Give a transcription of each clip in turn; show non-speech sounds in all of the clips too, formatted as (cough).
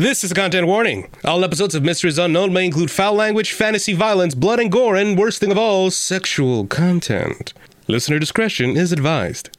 This is a content warning. All episodes of Misteries Unknown may include foul language, fantasy violence, blood and gore, and worst thing of all, sexual content. Listener discretion is advised.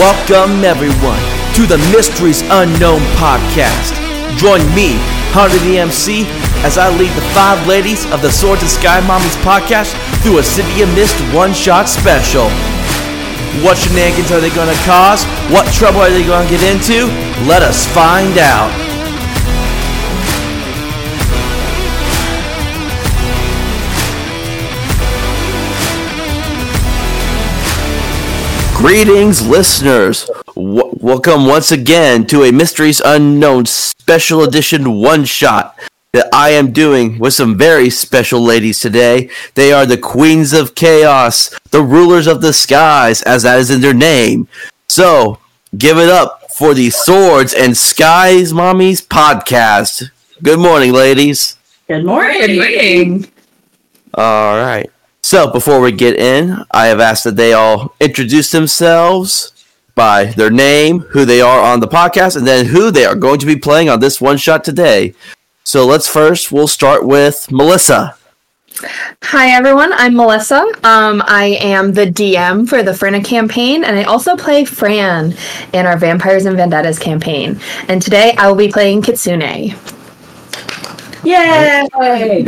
Welcome, everyone, to the Misteries Unknown podcast. Join me, Hunter the MC, as I lead the five ladies of the Swords and Sky Mommies podcast through a City of Mist one shot special. What shenanigans are they going to cause? What trouble are they going to get into? Let us find out. Greetings, listeners. W- welcome once again to a Misteries Unknown special edition one shot that I am doing with some very special ladies today. They are the Queens of Chaos, the rulers of the skies, as that is in their name. So, give it up for the Swords and Skies Mommies podcast. Good morning, ladies. Good morning. Good morning. All right. So before we get in, I have asked that they all introduce themselves by their name, who they are on the podcast, and then who they are going to be playing on this one shot today. So let's first, we'll start with Melissa. Hi everyone, I'm Melissa. Um, I am the DM for the Frina campaign, and I also play Fran in our Vampires and Vendettas campaign. And today I will be playing Kitsune. Yay!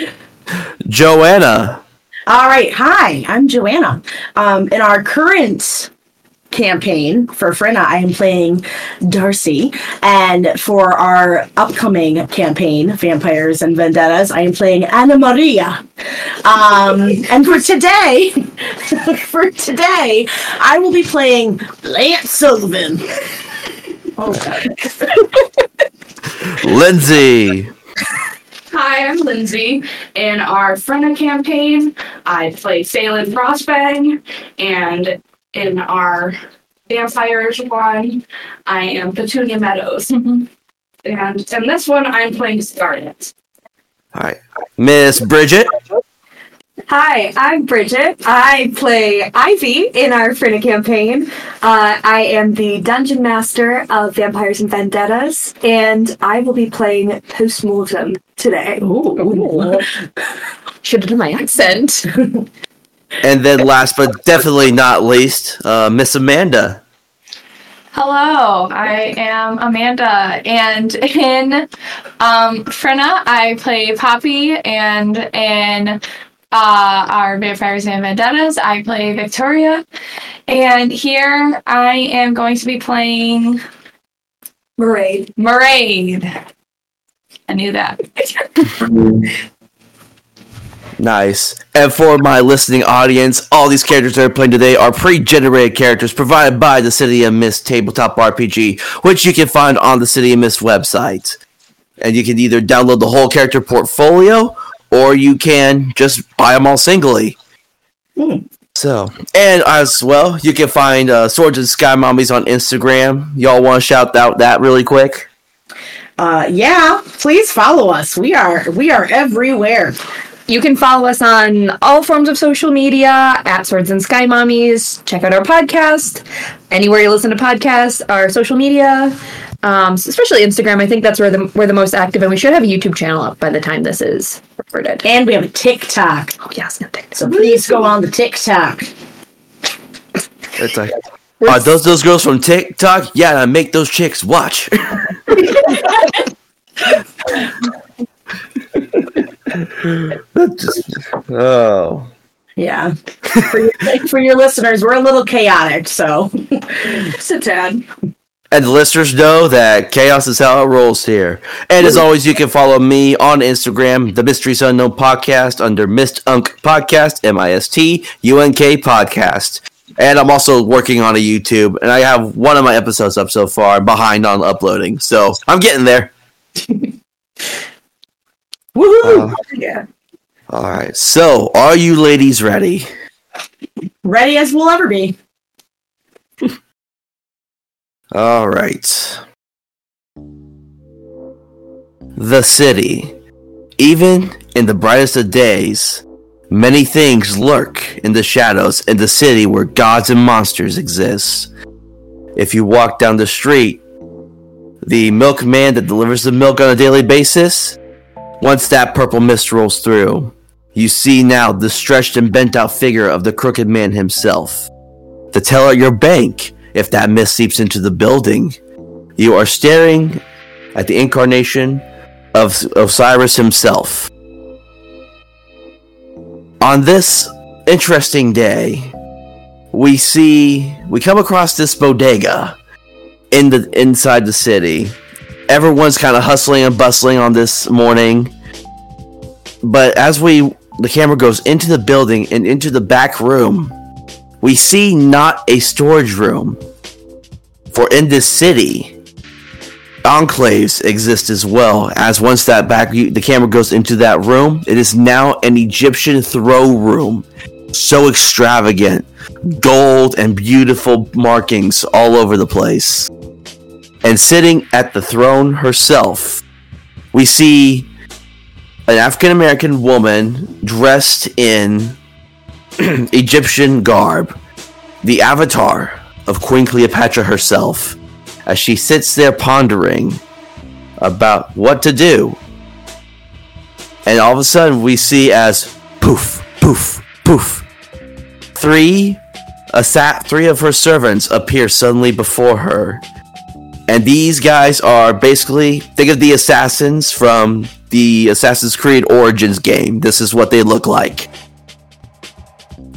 (laughs) (laughs) Joanna. All right. Hi, I'm Joanna. Um, in our current campaign for Frenna, I am playing Darcy. And for our upcoming campaign, Vampires and Vendettas, I am playing Anna Maria. Um, and for today, (laughs) for today, I will be playing Lance Sullivan. Oh, Lindsay. (laughs) Hi, I'm Lindsay. In our Frenna campaign, I play Phelan Frostbang, and in our Vampires one, I am Petunia Meadows. Mm-hmm. and in this one, I'm playing Scarlet. All right. Miss Bridget. Hi, I'm Bridget. I play Ivy in our Frina campaign. Uh, I am the dungeon master of Vampires and Vendettas, and I will be playing Postmortem today. Ooh. (laughs) Should have done my accent. (laughs) And then last but definitely not least, uh, Miss Amanda. Hello, I am Amanda, and in um, Frenna, I play Poppy, and in uh, our Vampires and Vendettas, I play Victoria, and here I am going to be playing Maraid. Maraid. I knew that. (laughs) Nice. And for my listening audience, all these characters that are playing today are pre-generated characters provided by the City of Mist Tabletop RPG, which you can find on the City of Mist website. And you can either download the whole character portfolio, or you can just buy them all singly. So, and as well, you can find uh, Swords and Sky Mommies on Instagram. Y'all want to shout out that really quick? Uh, yeah, please follow us. We are we are everywhere. You can follow us on all forms of social media at Swords and Sky Mommies. Check out our podcast. Anywhere you listen to podcasts, our social media, um, especially Instagram. I think that's where the, we're the most active, and we should have a YouTube channel up by the time this is recorded. And we have a TikTok. Oh, yes, no, TikTok. So please go on the TikTok. It's like, are those those girls from TikTok? Yeah, I make those chicks watch. (laughs) That just- oh. Yeah. For your, for your listeners, we're a little chaotic, so (laughs) sit a tad. And the listeners know that chaos is how it rolls here. And as always, you can follow me on Instagram, the Misteries Unknown Podcast, under Mist Unk Podcast, M I S T U N K Podcast. And I'm also working on a YouTube, and I have one of my episodes up so far, I'm behind on uploading. So I'm getting there. (laughs) woohoo! Uh, yeah. all right. So, are you ladies ready? Ready as we'll ever be. All right. the city. Even in the brightest of days, many things lurk in the shadows in the city where gods and monsters exist. If you walk down the street, the milkman that delivers the milk on a daily basis, once that purple mist rolls through, you see now the stretched and bent out figure of the crooked man himself. The teller at your bank, if that mist seeps into the building, you are staring at the incarnation of Osiris himself. On this interesting day, we see we come across this bodega in the inside the city. Everyone's kind of hustling and bustling on this morning. But as we the camera goes into the building and into the back room, we see not a storage room. For in this city, enclaves exist as well. As once that back the camera goes into that room, it is now an Egyptian throw room. So extravagant, gold and beautiful markings all over the place. And sitting at the throne herself, we see an African American woman dressed in (clears throat) Egyptian garb, the avatar of Queen Cleopatra herself, as she sits there pondering about what to do. And all of a sudden, we see as poof, poof, poof, three, assa- three of her servants appear suddenly before her. And these guys are basically think of the assassins from the Assassin's Creed Origins game. This is what they look like.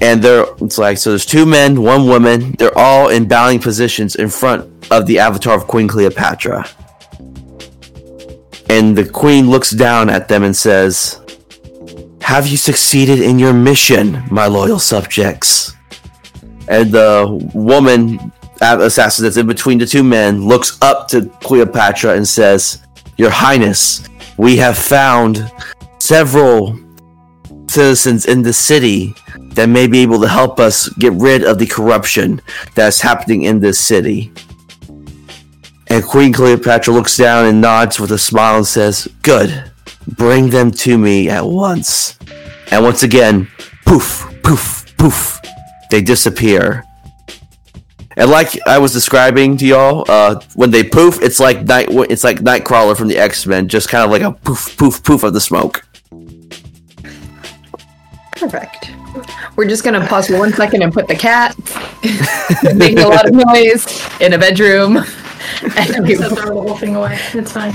And they're it's like so there's two men, one woman, they're all in bowing positions in front of the avatar of Queen Cleopatra. And the queen looks down at them and says, Have you succeeded in your mission, my loyal subjects? And the woman assassin that's in between the two men looks up to Cleopatra and says, Your Highness, we have found several citizens in the city that may be able to help us get rid of the corruption that's happening in this city. And Queen Cleopatra looks down and nods with a smile and says, Good, bring them to me at once. And once again, poof, poof, poof, they disappear. And like I was describing to y'all, uh, when they poof, it's like night. It's like Nightcrawler from the X Men, just kind of like a poof, poof, poof of the smoke. Perfect. We're just gonna pause for one second and put the cat (laughs) making a lot of noise in a bedroom. And we, So throw the whole thing away. It's fine.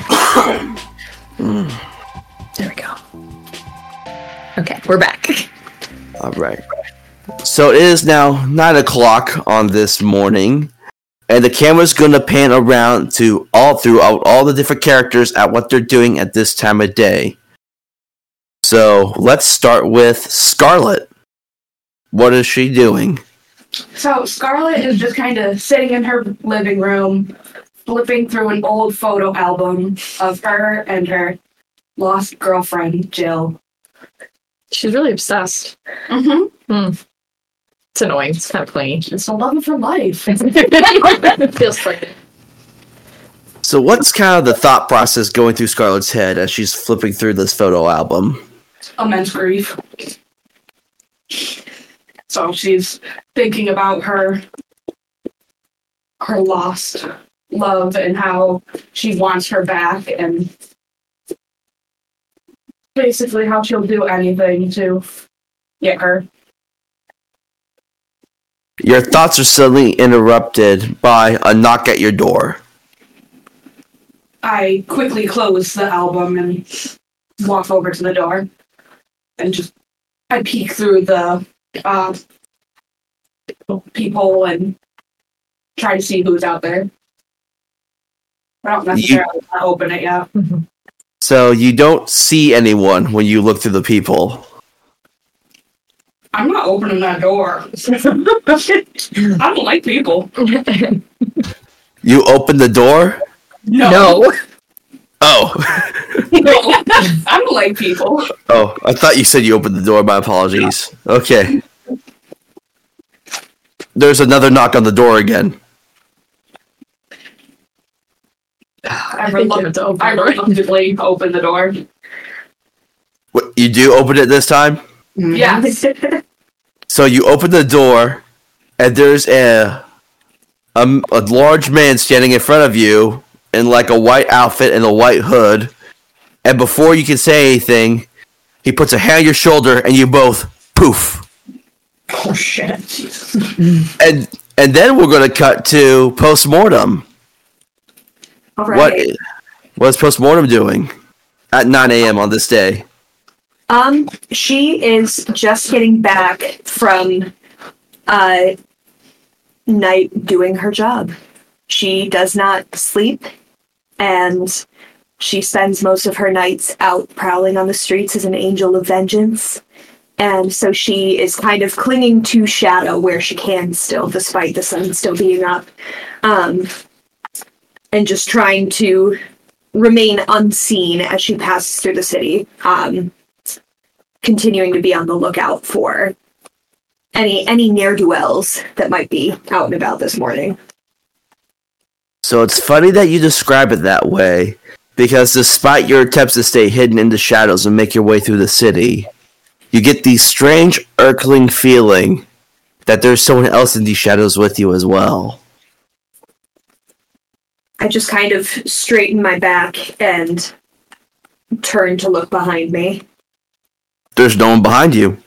(coughs) there we go. Okay, we're back. All right. So it is now nine o'clock on this morning, and the camera's gonna pan around to all throughout all the different characters at what they're doing at this time of day. So let's start with Scarlet. What is she doing? So Scarlet is just kind of sitting in her living room, flipping through an old photo album of her and her lost girlfriend Jill. She's really obsessed. Mm-hmm. It's annoying. It's kind of funny. It's the love of her life. (laughs) Feels like it. So what's kind of the thought process going through Scarlet's head as she's flipping through this photo album? Immense grief. So she's thinking about her her lost love and how she wants her back and basically how she'll do anything to get her. Your thoughts are suddenly interrupted by a knock at your door. I quickly close the album and walk over to the door and just I peek through the uh, people and try to see who's out there. I don't necessarily want to open it yet. So you don't see anyone when you look through the people. I'm not opening that door. (laughs) I don't like people. (laughs) You open the door? No. (laughs) Oh. I don't like people. Oh, I thought you said you opened the door. My apologies. Okay. There's another knock on the door again. I, think you have to open I the door. reluctantly open the door. What, you do open it this time? Yes. (laughs) So you open the door, and there's a, a a large man standing in front of you in like a white outfit and a white hood. And before you can say anything, he puts a hand on your shoulder, and you both poof. Oh shit. And and then we're gonna cut to postmortem. All What what's postmortem doing at 9 a.m. on this day? Um, she is just getting back from uh night doing her job. She does not sleep and she spends most of her nights out prowling on the streets as an angel of vengeance. And so she is kind of clinging to shadow where she can still, despite the sun still being up. Um, and just trying to remain unseen as she passes through the city. Um, continuing to be on the lookout for any any ne'er do wells that might be out and about this morning. So it's funny that you describe it that way, because despite your attempts to stay hidden in the shadows and make your way through the city, you get the strange, irkling feeling that there's someone else in these shadows with you as well. I just kind of straighten my back and turn to look behind me. There's no one behind you.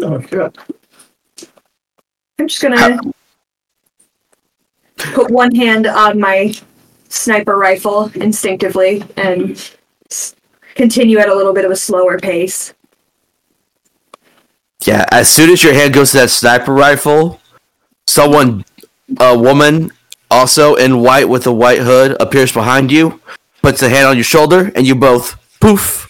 Oh shit. I'm just gonna put one hand on my sniper rifle instinctively and continue at a little bit of a slower pace. Yeah, as soon as your hand goes to that sniper rifle, someone, a woman, also in white with a white hood, appears behind you, puts a hand on your shoulder, and you both poof.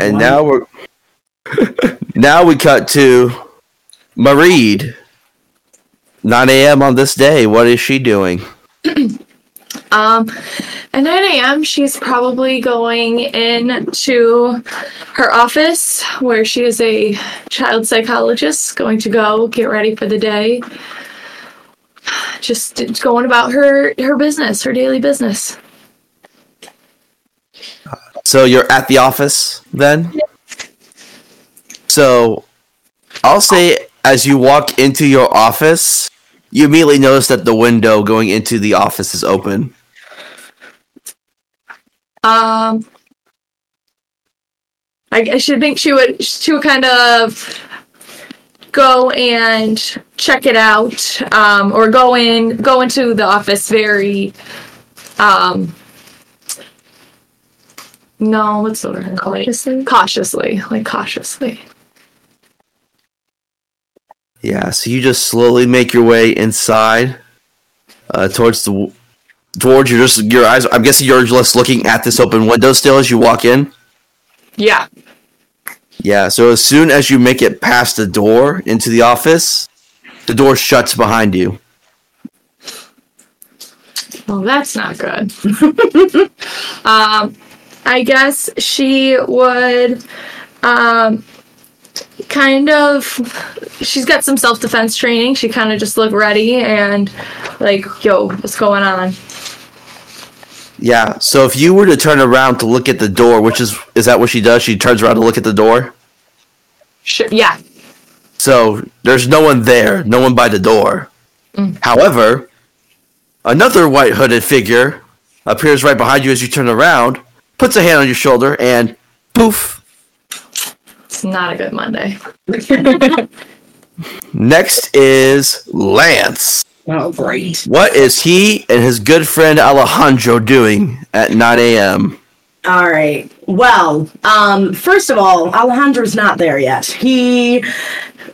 And now we're (laughs) now we cut to Mareed. 9 a.m. on this day. What is she doing? (clears throat) Um, at 9 a.m., she's probably going in to her office where she is a child psychologist, going to go get ready for the day. Just going about her her business, her daily business. So you're at the office then? So I'll say as you walk into your office, you immediately notice that the window going into the office is open. Um, I, I should think she would she would kind of go and check it out, um, or go in go into the office very, um, no, what's the word? Cautiously? cautiously, like cautiously. Yeah, so you just slowly make your way inside uh, towards the towards your just your eyes. I'm guessing you're just looking at this open window still as you walk in. Yeah. Yeah, so as soon as you make it past the door into the office, the door shuts behind you. Well, that's not good. (laughs) um, I guess she would, um, kind of. She's got some self defense training. She kind of just look ready and like, yo, what's going on? Yeah. So if you were to turn around to look at the door, which is is that what she does? She turns around to look at the door. Sh- yeah. So there's no one there, no one by the door. Mm. However, another white hooded figure appears right behind you as you turn around, puts a hand on your shoulder, and poof. It's not a good Monday. (laughs) Next is Lance. Oh great. What is he and his good friend Alejandro doing at 9 a.m.? All right. Well, um, first of all, Alejandro's not there yet. He,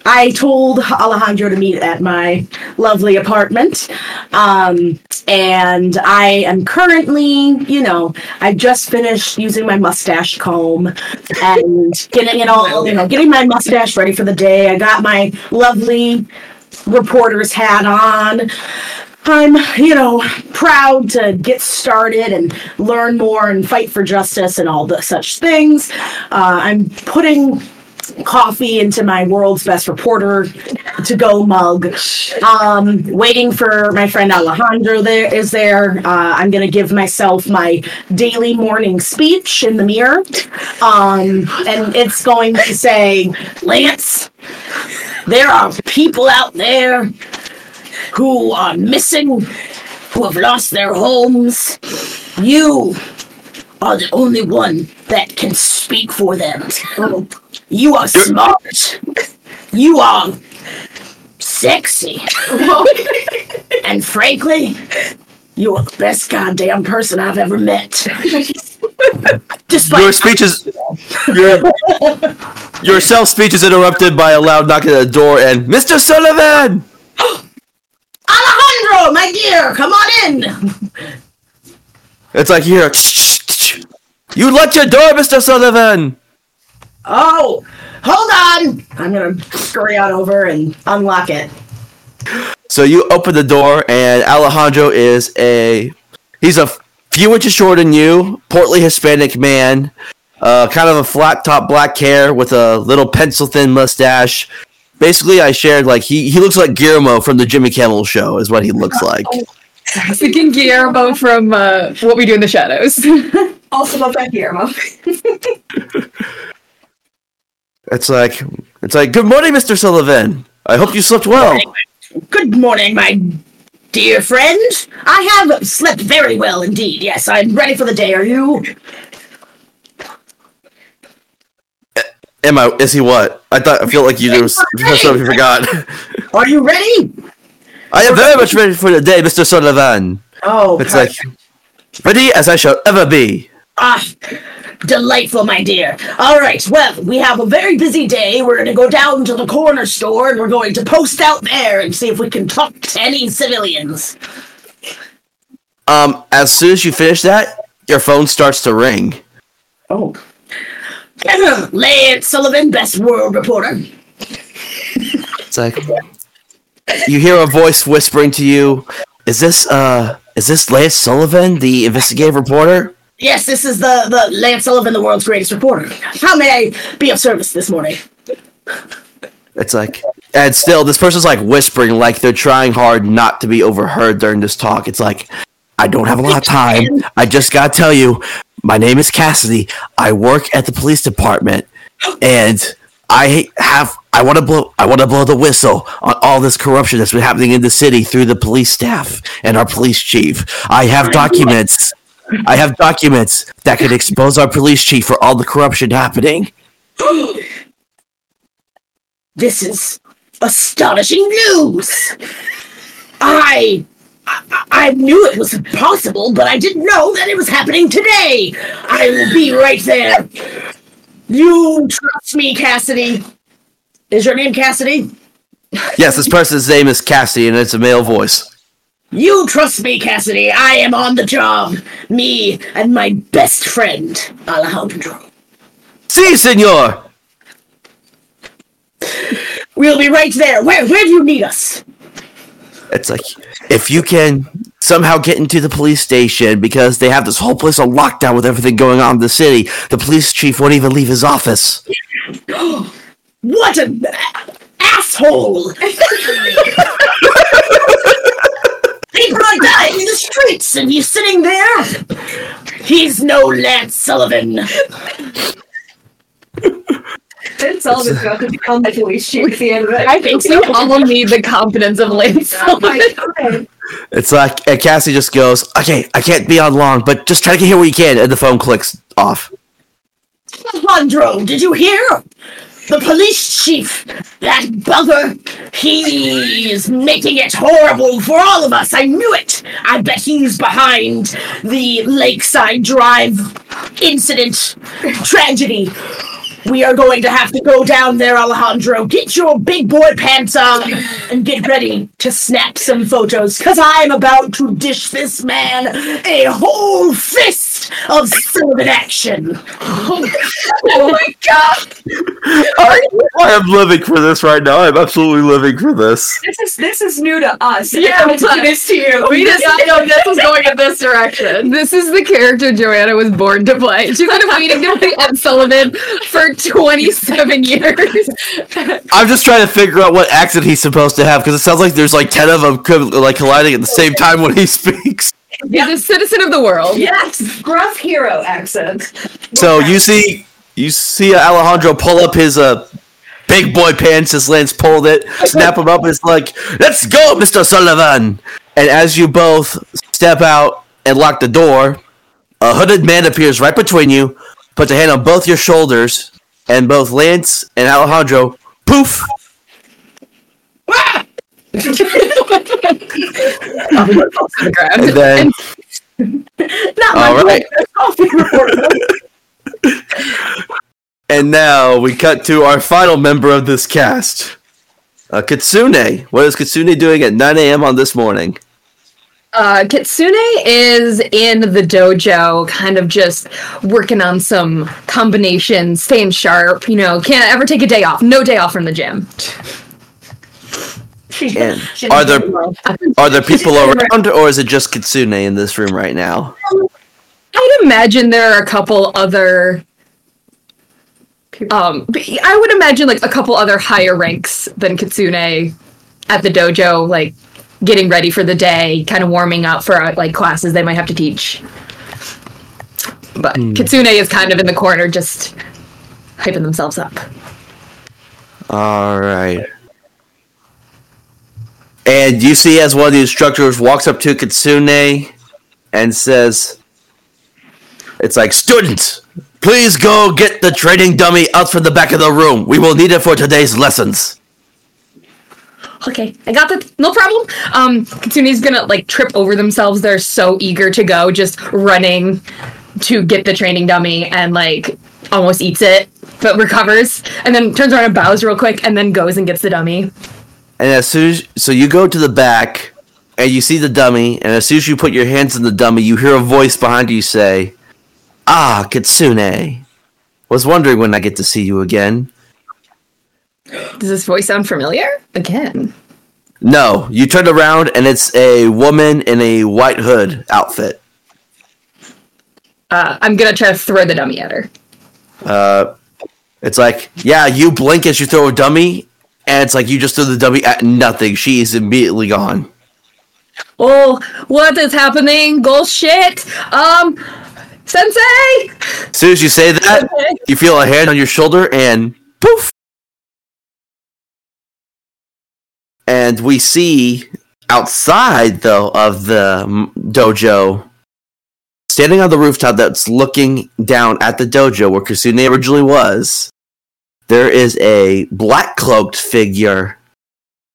I told Alejandro to meet at my lovely apartment, um, and I am currently, you know, I just finished using my mustache comb and getting it all, you know, getting my mustache ready for the day. I got my lovely reporter's hat on. I'm, you know, proud to get started and learn more and fight for justice and all the such things. Uh, I'm putting coffee into my world's best reporter to go mug. Um, waiting for my friend Alejandro there is there. Uh, I'm gonna give myself my daily morning speech in the mirror. Um, and it's going to say, Lance, there are people out there who are missing, who have lost their homes. You are the only one that can speak for them. You are smart. You are sexy. (laughs) and frankly, you are the best goddamn person I've ever met. Despite Your speech is your (laughs) your self speech is interrupted by a loud knock at the door and Mr. Sullivan. (gasps) Alejandro, my dear, come on in. It's like here. You locked your door, Mr. Sullivan. Oh, hold on. I'm gonna scurry on over and unlock it. So you open the door, and Alejandro is a he's a few inches shorter than you, portly Hispanic man, uh, kind of a flat top black hair with a little pencil thin mustache. Basically, I shared like he he looks like Guillermo from the Jimmy Kimmel Show is what he looks like. (laughs) Thinking Guillermo from uh, What We Do in the Shadows. (laughs) Also love that Guillermo. (laughs) It's like it's like good morning, Mr. Sullivan. I hope you slept well. Good morning, my dear friend. I have slept very well indeed. Yes, I'm ready for the day. Are you? Am I? Is he what? I thought I feel like you just something (laughs) forgot. Are you ready? I am very much ready for the day, Mr. Sullivan. Oh, It's like ready as I shall ever be. ah, delightful, my dear. All right. Well, we have a very busy day. We're going to go down to the corner store and we're going to post out there and see if we can talk to any civilians. Um, as soon as you finish that, your phone starts to ring. Oh. (clears throat) Lance Sullivan, best world reporter. It's like you hear a voice whispering to you, "Is this uh, is this Lance Sullivan, the investigative reporter?" Yes, this is the, the Lance Sullivan, the world's greatest reporter. How may I be of service this morning? It's like, and still, this person's like whispering, like they're trying hard not to be overheard during this talk. It's like, I don't have a lot of time. I just gotta tell you, my name is Cassidy. I work at the police department, and I have. I want to blow. I want to blow the whistle on all this corruption that's been happening in the city through the police staff and our police chief. I have documents. I have documents that could expose our police chief for all the corruption happening. (gasps) This is astonishing news. I, I I knew it was possible, but I didn't know that it was happening today. I will be right there. You trust me, Cassidy. Is your name Cassidy? Yes, this person's name is Cassie, and it's a male voice. You trust me, Cassidy. I am on the job. Me and my best friend, Alejandro. Si, senor. We'll be right there. Where where do you need us? It's like if you can somehow get into the police station because they have this whole place on lockdown with everything going on in the city. The police chief won't even leave his office. (gasps) What an asshole! (laughs) People are dying in the streets, and he's sitting there. He's no Lance Sullivan. Then Sullivan's (laughs) about to become the police chief at the end of it. I think we all need the confidence of Lance. Oh my god. It's like and Cassie just goes, "Okay, I can't be on long, but just try to get here where you can." And the phone clicks off. Alejandro, did you hear? The police chief, that bugger, he is making it horrible for all of us. I knew it. I bet he's behind the Lakeside Drive incident tragedy. We are going to have to go down there, Alejandro. Get your big boy pants on and get ready to snap some photos, because I'm about to dish this man a whole fist of Sullivan action. (laughs) Oh my god. I, I am living for this right now. I'm absolutely living for this. This is this is new to us. Yeah, I'm but- this to you. We did not know this was going in this direction. This is the character Joanna was born to play. She's been waiting to play Ed Sullivan for 27 years. I'm just trying to figure out what accent he's supposed to have because it sounds like there's like ten of them like colliding at the same time when he (laughs) speaks. He's a citizen of the world. Yes. Gruff hero accent. So you see, you see Alejandro pull up his uh big boy pants as Lance pulled it, snap him up. and It's like, let's go, Mister Sullivan. And as you both step out and lock the door, a hooded man appears right between you, puts a hand on both your shoulders, and both Lance and Alejandro poof (laughs) and then (laughs) Not All my right. And now we cut to our final member of this cast, uh, Kitsune. What is Kitsune doing at 9 a.m. on this morning? Uh, Kitsune is in the dojo, kind of just working on some combinations, staying sharp. You know, can't ever take a day off. No day off from the gym. And are there (laughs) are there people around, or is it just Kitsune in this room right now? I'd imagine there are a couple other. Um, I would imagine like a couple other higher ranks than Kitsune at the dojo, like getting ready for the day, kind of warming up for uh, like classes they might have to teach. But Kitsune is kind of in the corner, just hyping themselves up. All right. And you see, as one of the instructors walks up to Kitsune and says, "It's like students, please go get the training dummy out from the back of the room. We will need it for today's lessons." Okay, I got that. No problem. Um, Kitsune's gonna like trip over themselves. They're so eager to go, just running to get the training dummy and like almost eats it, but recovers and then turns around and bows real quick and then goes and gets the dummy. And as soon as so you go to the back and you see the dummy, and as soon as you put your hands in the dummy, you hear a voice behind you say, "Ah, Kitsune, was wondering when I get to see you again." Does this voice sound familiar? Again. No, you turn around and it's a woman in a white hood outfit. Uh, I'm gonna try to throw the dummy at her. Uh, it's like, yeah, you blink as you throw a dummy, and it's like you just threw the W at nothing. She is immediately gone. Oh, what is happening? Go shit. Um, Sensei. As soon as you say that, you feel a hand on your shoulder, and poof. And we see outside, though, of the dojo, standing on the rooftop that's looking down at the dojo where Kitsune originally was, there is a black cloaked figure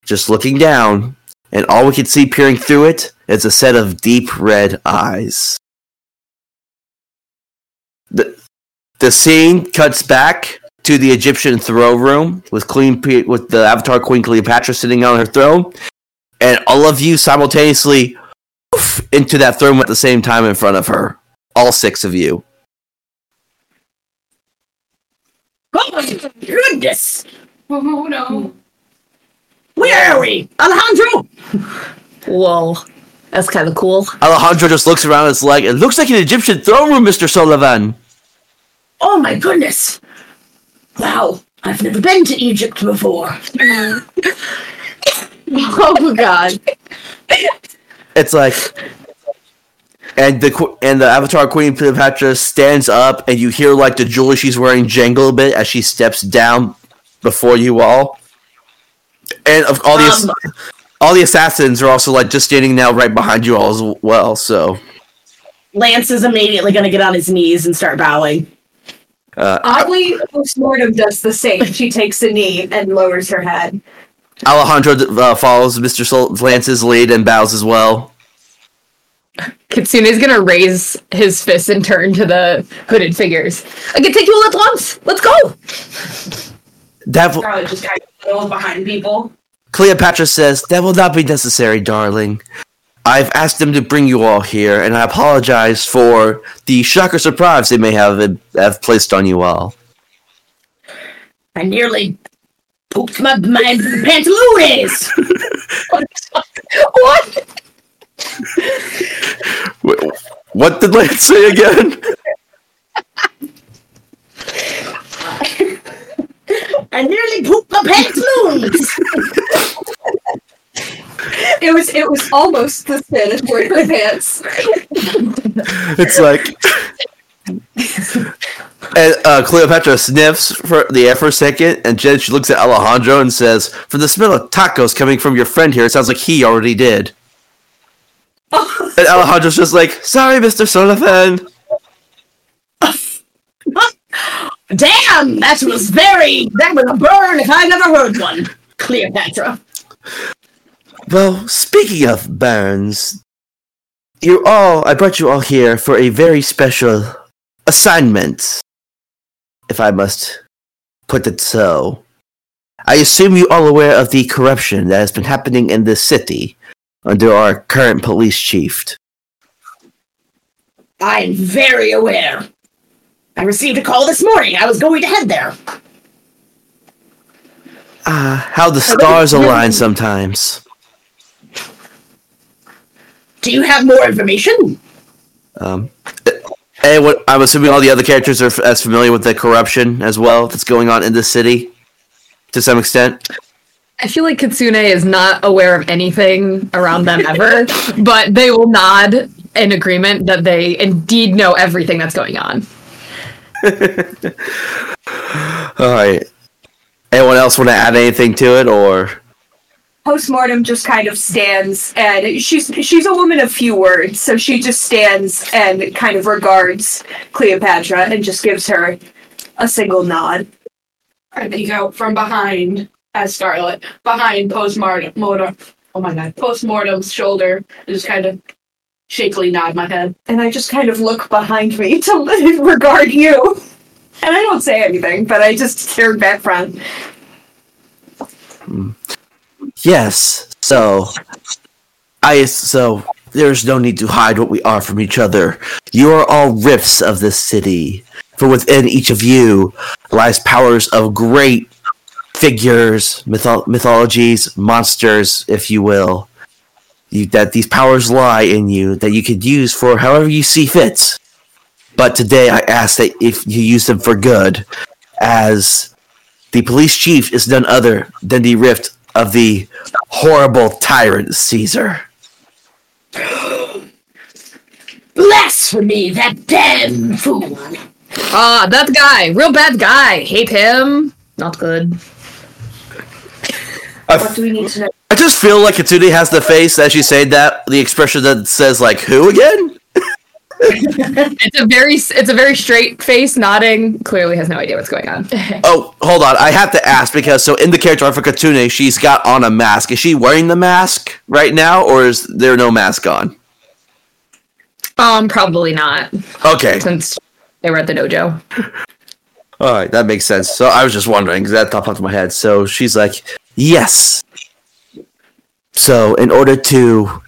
just looking down, and all we can see peering through it is a set of deep red eyes. The, the scene cuts back to the Egyptian throne room with Queen with the Avatar Queen Cleopatra sitting on her throne, and all of you simultaneously poof, into that throne at the same time in front of her. All six of you. Oh my goodness! Oh no. Where are we? Alejandro! Whoa, that's kind of cool. Alejandro just looks around. It's like it looks like an Egyptian throne room, Mister Sullivan. Oh my goodness! Wow, I've never been to Egypt before. (laughs) Oh my god. It's like, and the and the Avatar Queen Cleopatra stands up, and you hear like the jewelry she's wearing jangle a bit as she steps down before you all. And of all the Um, all the assassins are also like just standing now right behind you all as well. So Lance is immediately going to get on his knees and start bowing. Oddly, postmortem does the same. She takes a knee and lowers her head. Alejandro uh, follows Mister Sol- Lance's lead and bows as well. Kitsune's gonna raise his fist and turn to the hooded figures. I can take you all at once. Let's go. That w- Probably just kind of goes behind people. Cleopatra says, That will not be necessary, darling. I've asked them to bring you all here, and I apologize for the shocker surprise they may have, have placed on you all. I nearly pooped my, my pantaloons! (laughs) What? what did Lance say again? I nearly pooped my pantaloons. it was it was almost the Spanish word for pants. it's like and uh, Cleopatra sniffs for the air for a second, and then she looks at Alejandro and says, "From the smell of tacos coming from your friend here, it sounds like he already did." (laughs) and Alejandro's just like, "Sorry, Mister Sullivan." (laughs) Damn, that was very. That was a burn if I've ever heard one. Cleopatra. Well, speaking of burns, you all, I brought you all here for a very special assignment, if I must put it so. I assume you all aware of the corruption that has been happening in this city under our current police chief. I'm very aware. I received a call this morning. I was going to head there. Ah, how the stars align sometimes. Do you have more information? Um, and what I'm assuming all the other characters are f- as familiar with the corruption as well that's going on in this city, to some extent. I feel like Kitsune is not aware of anything around them ever, (laughs) but they will nod in agreement that they indeed know everything that's going on. (laughs) All right. Anyone else want to add anything to it, or Postmortem just kind of stands, and she's she's a woman of few words, so she just stands and kind of regards Cleopatra and just gives her a single nod. I peek out from behind as Scarlet, behind postmortem. Mortem, oh my god, postmortem's shoulder, and just kind of shakily nod my head. And I just kind of look behind me (laughs) to regard you. And I don't say anything, but I just stare back front. Hmm. yes? So, I so there's no need to hide what we are from each other. You are all rifts of this city, for within each of you lies powers of great figures, mytho- mythologies, monsters, if you will. You, that these powers lie in you that you could use for however you see fit. But today I ask that if you use them for good, as the police chief is none other than the rift of the horrible tyrant Caesar. (gasps) Blasphemy, that damn fool. Ah, that guy, real bad guy. Hate him. Not good. What do we need to know? I just feel like Kitsune has the face as she said that, the expression that says like "who again?" (laughs) It's a very, it's a very straight face, nodding. Clearly has no idea what's going on. (laughs) Oh, hold on, I have to ask because so in the character art for Kitsune, she's got on a mask. Is she wearing the mask right now, or is there no mask on? Um, probably not, Okay, since they were at the dojo. (laughs) all right, that makes sense. So I was just wondering because that popped into my head. So she's like, "Yes." So in order to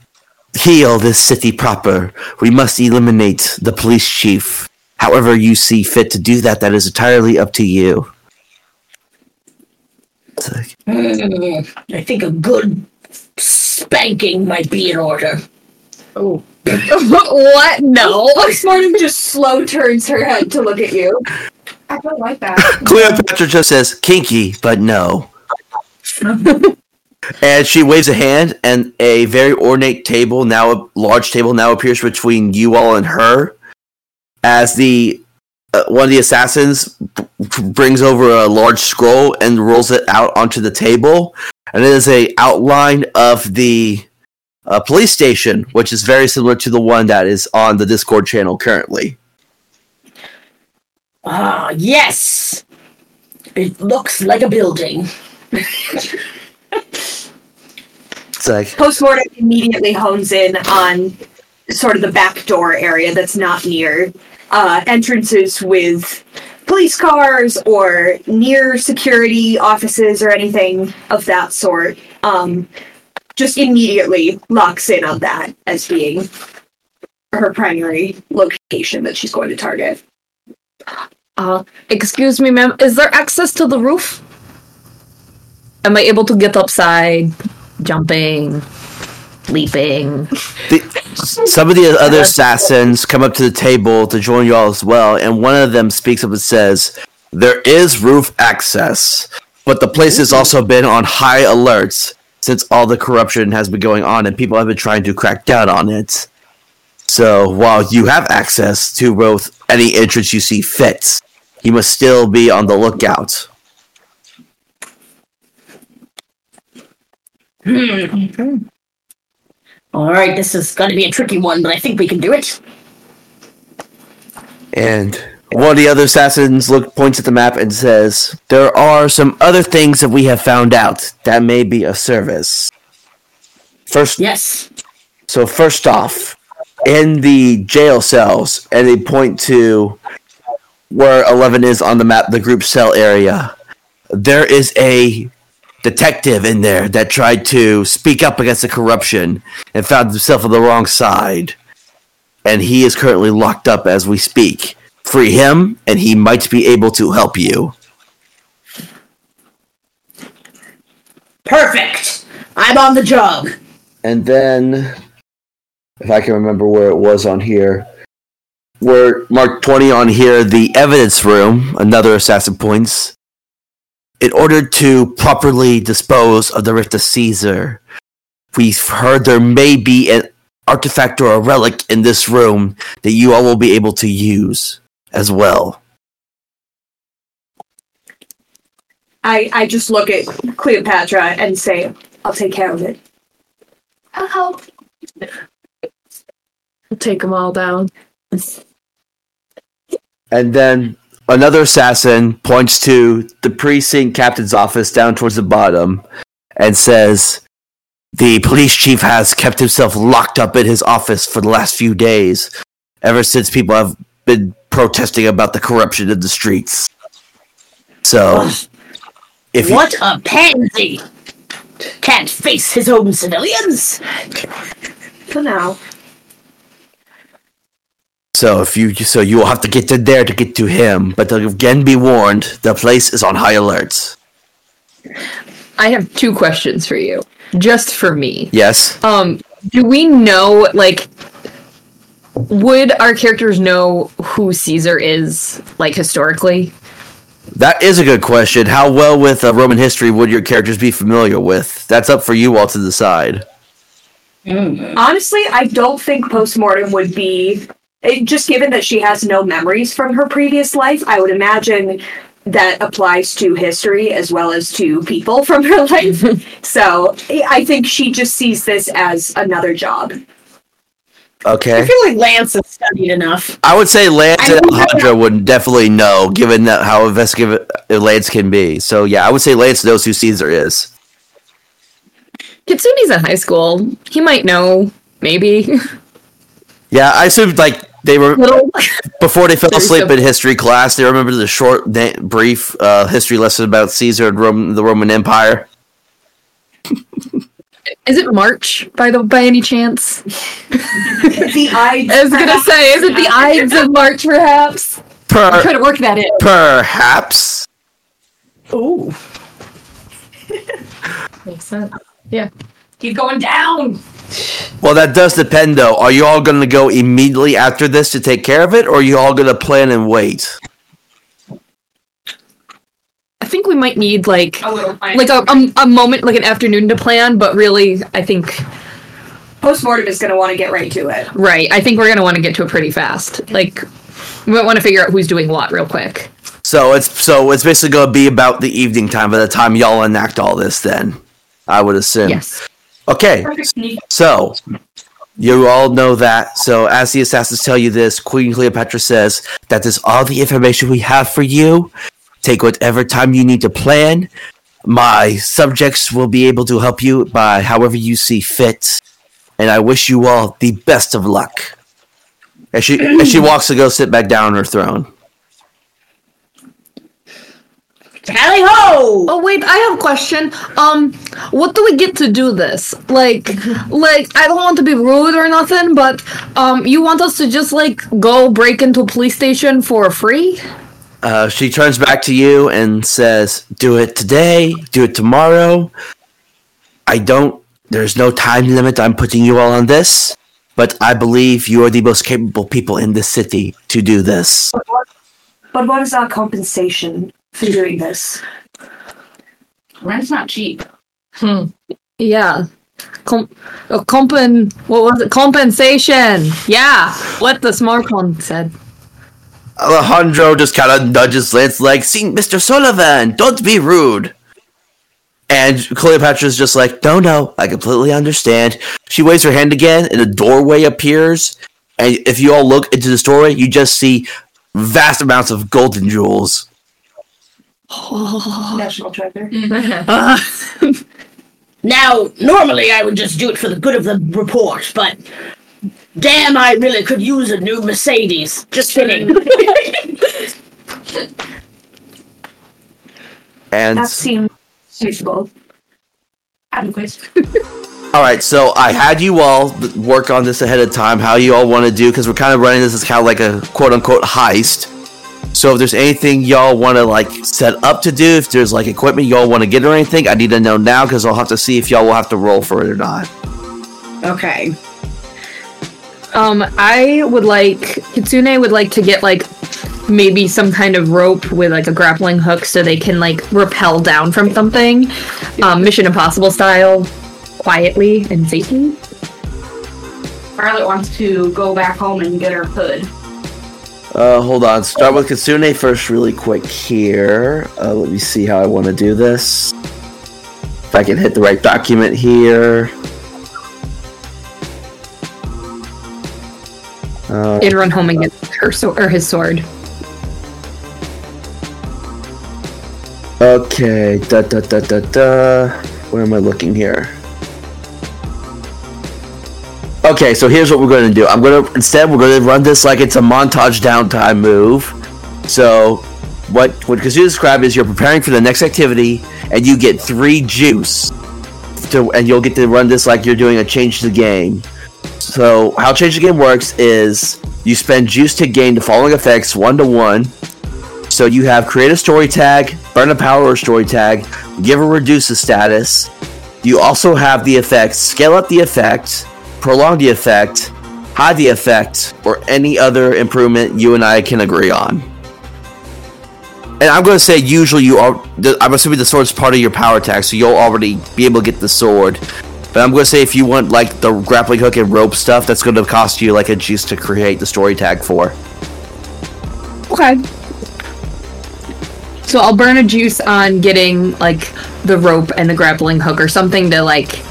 heal this city proper, we must eliminate the police chief. However, you see fit to do that, that is entirely up to you. It's I think a good spanking might be in order. Oh, (laughs) what? No. (laughs) Postmortem just slow turns her head to look at you. I don't like that. Cleopatra just says kinky, but no. And she waves a hand, and a very ornate table, now a large table, now appears between you all and her. As the uh, one of the assassins b- brings over a large scroll and rolls it out onto the table, and it is a outline of the uh, police station, which is very similar to the one that is on the Discord channel currently. Ah, yes. It looks like a building. It's like, Postmortem immediately hones in on sort of the back door area that's not near uh, entrances with police cars or near security offices or anything of that sort. Um, just immediately locks in on that as being her primary location that she's going to target. Uh, excuse me, ma'am. Is there access to the roof? Am I able to get upside, jumping, leaping? the, some of the other assassins come up to the table to join you all as well, and one of them speaks up and says, "There is roof access, but the place has also been on high alerts since all the corruption has been going on and people have been trying to crack down on it. So while you have access to both any entrance you see fit, you must still be on the lookout. Hmm. All right, this is going to be a tricky one, but I think we can do it. And one of the other assassins look points at the map and says, "There are some other things that we have found out that may be of service." First, Yes. so first off, in the jail cells, and they point to where Eleven is on the map, the group cell area. There is a detective in there that tried to speak up against the corruption and found himself on the wrong side and he is currently locked up as we speak. Free him, and he might be able to help you. Perfect. I'm on the job. And then, if I can remember where it was on here, where mark 20 on here, the evidence room, another assassin points. In order to properly dispose of the Rift of Caesar, we've heard there may be an artifact or a relic in this room that you all will be able to use as well. I, I just look at Cleopatra and say, I'll take care of it. I'll help. We'll take them all down. And then another assassin points to the precinct captain's office down towards the bottom and says, The police chief has kept himself locked up in his office for the last few days, ever since people have been protesting about the corruption in the streets. So, if you, What a pansy! Can't face his own civilians. For now. So if you so you will have to get to there to get to him, but again be warned, the place is on high alert. I have two questions for you, just for me. Yes. Um, do we know like would our characters know who Caesar is like historically? That is a good question. How well with uh, Roman history would your characters be familiar with? That's up for you all to decide. Honestly, I don't think postmortem would be it, just given that she has no memories from her previous life. I would imagine that applies to history as well as to people from her (laughs) life. (laughs) so I I think she just sees this as another job. Okay. I feel like Lance has studied enough. I would say Lance I and think that- Alejandro would definitely know, given that how investigative uh, Lance can be. So yeah, I would say Lance knows who Caesar is. Kitsune's in high school. He might know, maybe. (laughs) Yeah, I assume like they were (laughs) before they fell asleep in history class. They remember the short, na- brief uh, history lesson about Caesar and Rome, the Roman Empire. Is it March by the by any chance? the (laughs) I I was gonna say, is it the Ides of March perhaps? Per- Try to work that in. perhaps. Ooh. Makes sense. Yeah. Keep going down. Well, that does depend, though. Are you all going to go immediately after this to take care of it, or are you all going to plan and wait? I think we might need like A like a, a, a moment, like an afternoon to plan, but really, I think postmortem is going to want to get right to it. right. I think we're gonna want to get to it pretty fast. Like we might want to figure out who's doing what real quick. So it's so it's basically going to be about the evening time by the time y'all enact all this. Then I would assume. Yes. Okay. So you all know that. So as the assassins tell you this, Queen Cleopatra says that is all the information we have for you. Take whatever time you need to plan. My subjects will be able to help you by however you see fit. And I wish you all the best of luck. As she as she walks to go sit back down on her throne. Tally ho! Oh wait, I have a question. Um, what do we get to do this? Like, like I don't want to be rude or nothing, but um, you want us to just like go break into a police station for free? Uh, she turns back to you and says, "Do it today. Do it tomorrow. I don't. There's no time limit. I'm putting you all on this, but I believe you are the most capable people in this city to do this. But what is our compensation for doing this? Rent's not cheap. Hmm. Yeah. Com- uh, compen- what was it? Compensation. Yeah. What the smart one said. Alejandro just kind of nudges Lance like, see, Mr. Sullivan, don't be rude. And Cleopatra's just like, no, no, I completely understand. She waves her hand again, and a doorway appears. And if you all look into the doorway, you just see vast amounts of golden jewels. National treasure. Mm-hmm. Uh, (laughs) now, normally I would just do it for the good of the report, but damn, I really could use a new Mercedes. Just kidding. (laughs) And That seems suitable. Adequate. (laughs) all right, so I had you all work on this ahead of time. How you all want to do? Because we're kind of running this as kind of like a quote unquote heist. So if there's anything y'all want to like set up to do, if there's like equipment y'all want to get or anything, I need to know now because I'll have to see if y'all will have to roll for it or not. okay. Um, I would like Kitsune would like to get like maybe some kind of rope with like a grappling hook so they can like rappel down from something, um, Mission Impossible style, quietly and safely. Scarlet wants to go back home and get her hood. Uh, hold on. Start with Kitsune first, really quick here. Uh, let me see how I want to do this. If I can hit the right document here. Uh, And run home and get her so- or his sword. okay. Da da da da da. Where am I looking here? Okay, so here's what we're going to do. I'm going to instead we're going to run this like it's a montage downtime move. So, what what Kazoo described is you're preparing for the next activity, and you get three juice, to, and you'll get to run this like you're doing a change to the game. So, how change the game works is you spend juice to gain the following effects one to one. So you have create a story tag, burn a power or story tag, give or reduce the status. You also have the effects scale up the effect, prolong the effect, hide the effect, or any other improvement you and I can agree on. And I'm going to say usually you are. I'm assuming the sword's part of your power tag, so you'll already be able to get the sword. But I'm going to say if you want like the grappling hook and rope stuff, that's going to cost you like a juice to create the story tag for. Okay. So I'll burn a juice on getting like the rope and the grappling hook or something to like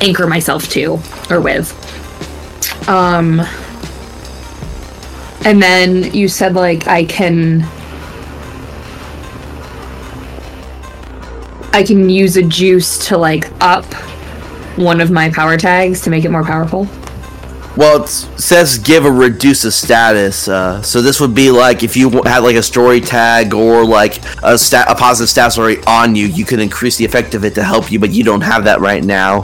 anchor myself to or with. Um and then you said like I can I can use a juice to like up one of my power tags to make it more powerful. Well, it says give or reduce a status. Uh, so this would be like if you had like a story tag or like a, stat, a positive status already on you, you could increase the effect of it to help you, but you don't have that right now.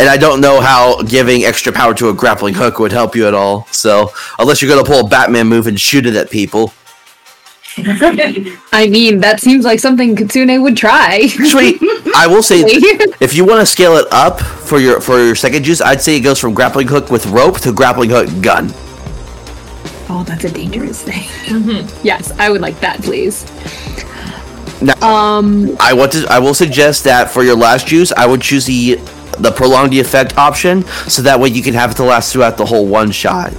And I don't know how giving extra power to a grappling hook would help you at all. So unless you're gonna pull a Batman move and shoot it at people, (laughs) I mean, that seems like something Kitsune would try. actually, I will say (laughs) (laughs) if you want to scale it up for your for your second juice, I'd say it goes from grappling hook with rope to grappling hook gun. Oh, that's a dangerous thing. Yes, I would like that, please. Now- Um, I want to. I will suggest that for your last juice, I would choose the the prolong the effect option, so that way you can have it to last throughout the whole one shot.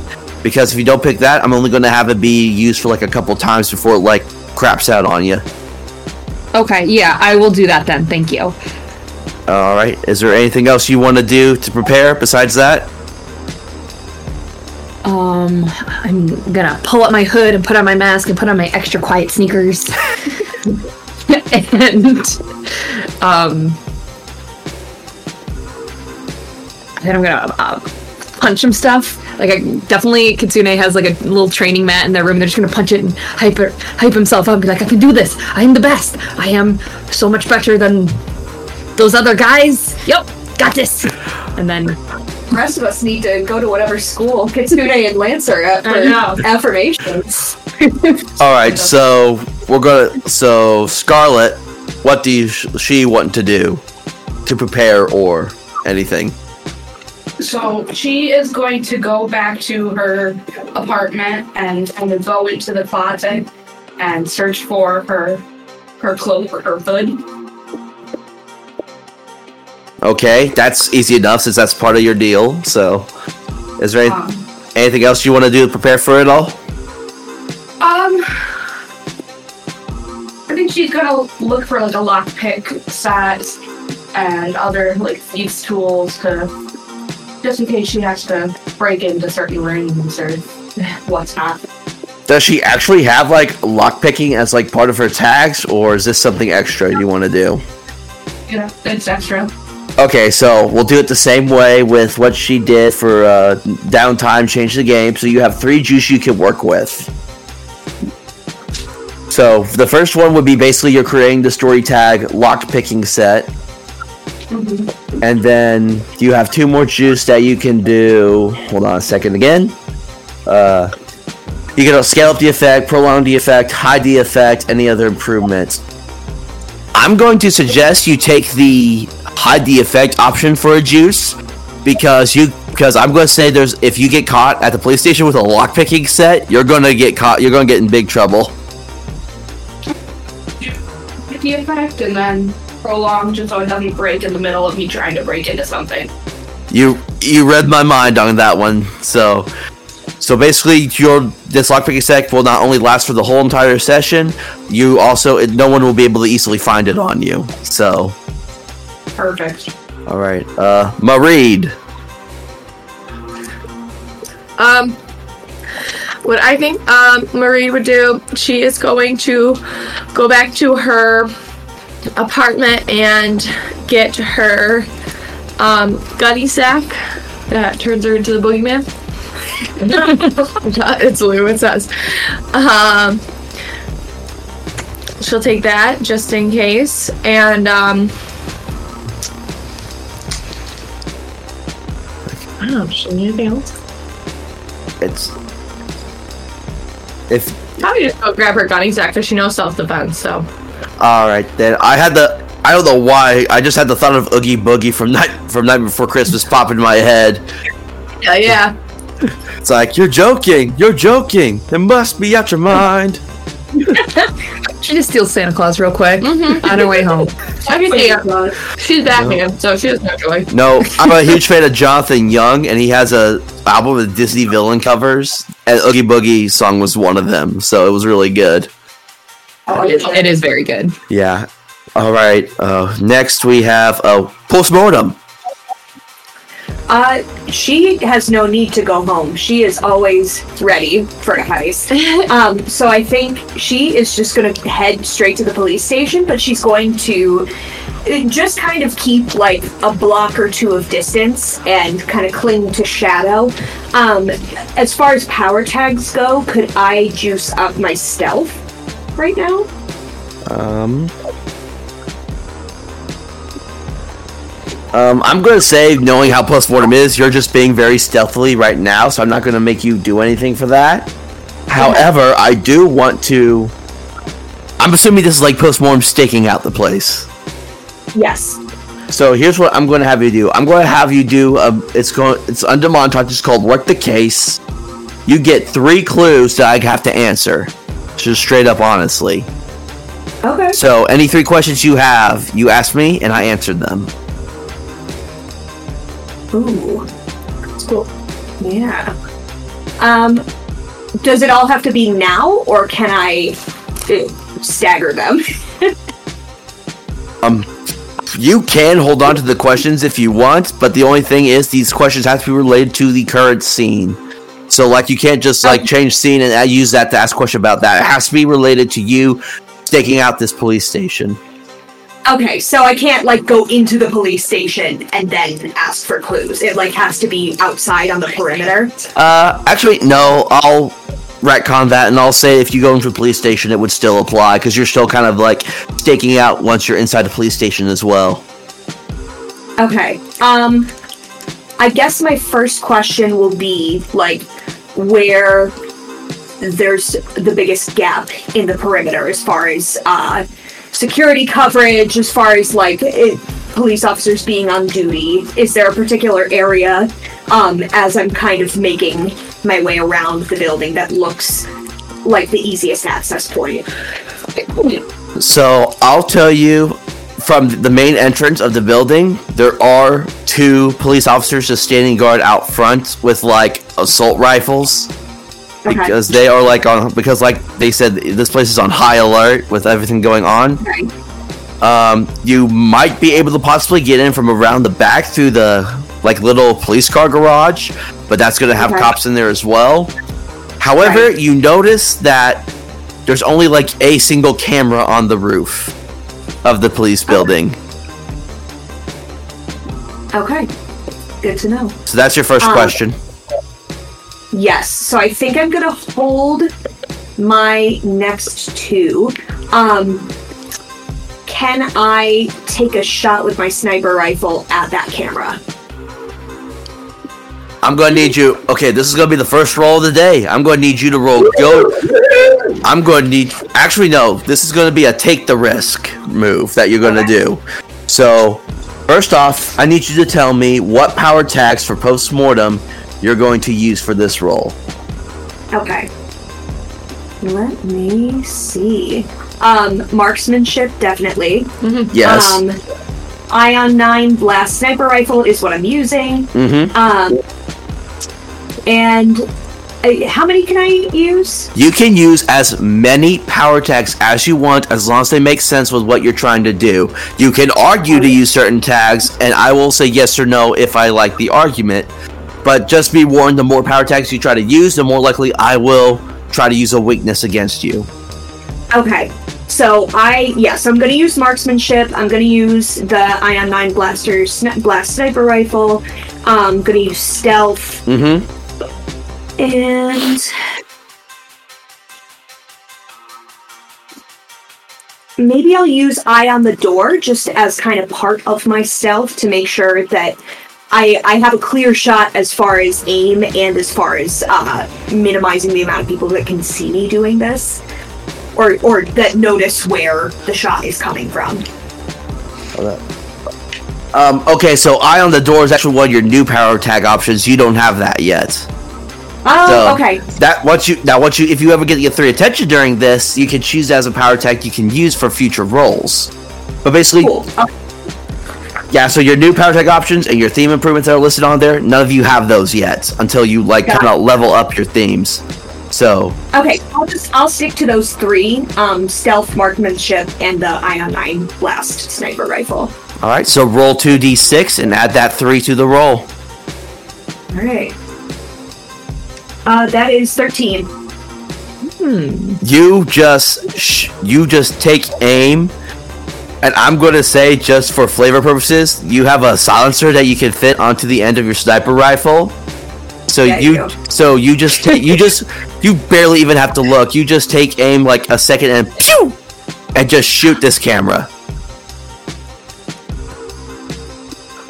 Because if you don't pick that, I'm only going to have it be used for like a couple times before it like craps out on you. okay, yeah, I will do that then. Thank you. All right. Is there anything else you want to do to prepare besides that? Um, I'm gonna pull up my hood and put on my mask and put on my extra quiet sneakers. (laughs) and um, then I'm gonna uh, punch some stuff. Like I definitely Kitsune has like a little training mat in their room. They're just gonna punch it and hype it, hype himself up. And be like, I can do this. I am the best. I am so much better than those other guys. Yep, got this. And then The rest of us need to go to whatever school Kitsune and Lance are at for affirmations. (laughs) All right. So we're gonna. So Scarlet, what do you, she want to do to prepare or anything? So she is going to go back to her apartment and kind of go into the closet and search for her her cloak or her hood. Okay, that's easy enough since that's part of your deal. So, is there any, anything else you want to do to prepare for it all? Um, I think she's gonna look for like a lockpick set and other like thieves tools to, just in case she has to break into certain rooms or whatnot. Does she actually have like lockpicking as like part of her tags, or is this something extra you want to do? Yeah, it's extra. Okay, so we'll do it the same way with what she did for uh, downtime, change the game. So you have three juice you can work with. So the first one would be basically you're creating the story tag locked picking set, and then you have two more juice that you can do. Hold on a second again. Uh, you can scale up the effect, prolong the effect, hide the effect, any other improvements. I'm going to suggest you take the hide the effect option for a juice because you because I'm going to say there's if you get caught at the police station with a lockpicking set, you're going to get caught. You're going to get in big trouble. The effect and then prolong just so it doesn't break in the middle of me trying to break into something. You you read my mind on that one. So so basically, your this lockpicking set will not only last for the whole entire session, you also it, no one will be able to easily find it on you. So Perfect. all right, uh, Mareed. Um, what I think um, Marie would do, she is going to go back to her apartment and get her um, gunny sack that turns her into the boogeyman. (laughs) it's Lou, it says. Um, she'll take that just in case. And um, I don't know, she need anything else? It's if Probably just go grab her gunny sack because she knows self defense. So all right then. I had the I don't know why. I just had the thought of Oogie Boogie from night from Night Before Christmas pop in my head. yeah, yeah. It's like you're joking. You're joking. It must be out your mind. (laughs) She just steals Santa Claus real quick Mm-hmm. on her way home. Everything. She's Batman, so she doesn't have joy. No, I'm a (laughs) huge fan of Jonathan Young, and he has a album with Disney villain covers, and Oogie Boogie song was one of them. So it was really good. It is, it is very good. Yeah. All right. Uh, next we have a postmortem. Uh, she has no need to go home. She is always ready for a heist. (laughs) um, so I think she is just going to head straight to the police station, but she's going to uh, just kind of keep like a block or two of distance and kind of cling to shadow. Um, as far as power tags go, could I juice up my stealth right now? Um. Um, I'm gonna say, knowing how plus postmortem is, you're just being very stealthily right now, so I'm not gonna make you do anything for that. However, I do want to. I'm assuming this is like postmortem staking out the place. Yes. So here's what I'm going to have you do. I'm going to have you do. A, it's going. It's under montage. It's called work the case. You get three clues that I have to answer. Just straight up, honestly. Okay. So any three questions you have, you ask me, and I answered them. Ooh. That's cool. Yeah. Um, does it all have to be now, or can I uh, stagger them? (laughs) Um, you can hold on to the questions if you want, but the only thing is these questions have to be related to the current scene. So like you can't just like change scene and uh, use that to ask a question about that. It has to be related to you staking out this police station. okay, so I can't like go into the police station and then ask for clues. It like has to be outside on the perimeter. Uh, actually, no. I'll retcon that, and I'll say if you go into a police station, it would still apply because you're still kind of like staking out once you're inside the police station as well. Okay. Um, I guess my first question will be like where there's the biggest gap in the perimeter as far as uh, security coverage, as far as like it, police officers being on duty. Is there a particular area um, as I'm kind of making my way around the building that looks like the easiest access point? So I'll tell you from the main entrance of the building, there are two police officers just standing guard out front with like assault rifles Okay. because they are like on because like they said this place is on high alert with everything going on. Okay. Um, you might be able to possibly get in from around the back through the like little police car garage, but that's going to have Okay. cops in there as well. However, Right. you notice that there's only like a single camera on the roof of the police building. Okay. Good to know. So that's your first Um, question. Yes. So I think I'm gonna hold my next two. Um, can I take a shot with my sniper rifle at that camera? I'm going to need you. Okay, this is going to be the first roll of the day. I'm going to need you to roll go. I'm going to need. Actually, no. This is going to be a take the risk move that you're going to do. So, first off, I need you to tell me what power tags for post mortem you're going to use for this roll. Okay. Let me see. Um, marksmanship, definitely. Yes. Um, Ion 9 blast sniper rifle is what I'm using. mm-hmm. Um, and uh, how many can I use? You can use as many power tags as you want as long as they make sense with what you're trying to do. You can argue to use certain tags, and I will say yes or no if I like the argument. But just be warned the more power tags you try to use, the more likely I will try to use a weakness against you. Okay. So I yes, I'm gonna use marksmanship. I'm gonna use the Ion 9 blaster blast sniper rifle. I'm gonna use stealth Mm-hmm. And maybe I'll use eye on the door just as kind of part of myself to make sure that I, I have a clear shot as far as aim and as far as uh, minimizing the amount of people that can see me doing this or or that notice where the shot is coming from. Um, okay, so eye on the door is actually one of your new power tag options. You don't have that yet. Oh, So okay. That once you now once you if you ever get your three attention during this, you can choose as a power tag you can use for future rolls. But basically, Cool. Okay. yeah. So your new power tag options and your theme improvements that are listed on there, none of you have those yet until you like kind of level up your themes. So Okay, I'll just I'll stick to those three: um, stealth, marksmanship, and the ion nine blast sniper rifle. all right, so roll two d six and add that three to the roll. All right. Uh, that is thirteen. You just sh- you just take aim. And I'm going to say, just for flavor purposes, you have a silencer that you can fit onto the end of your sniper rifle. So Yeah, you you, so you just take, you just, (laughs) you barely even have to look. You just take aim like a second and pew, and just shoot this camera.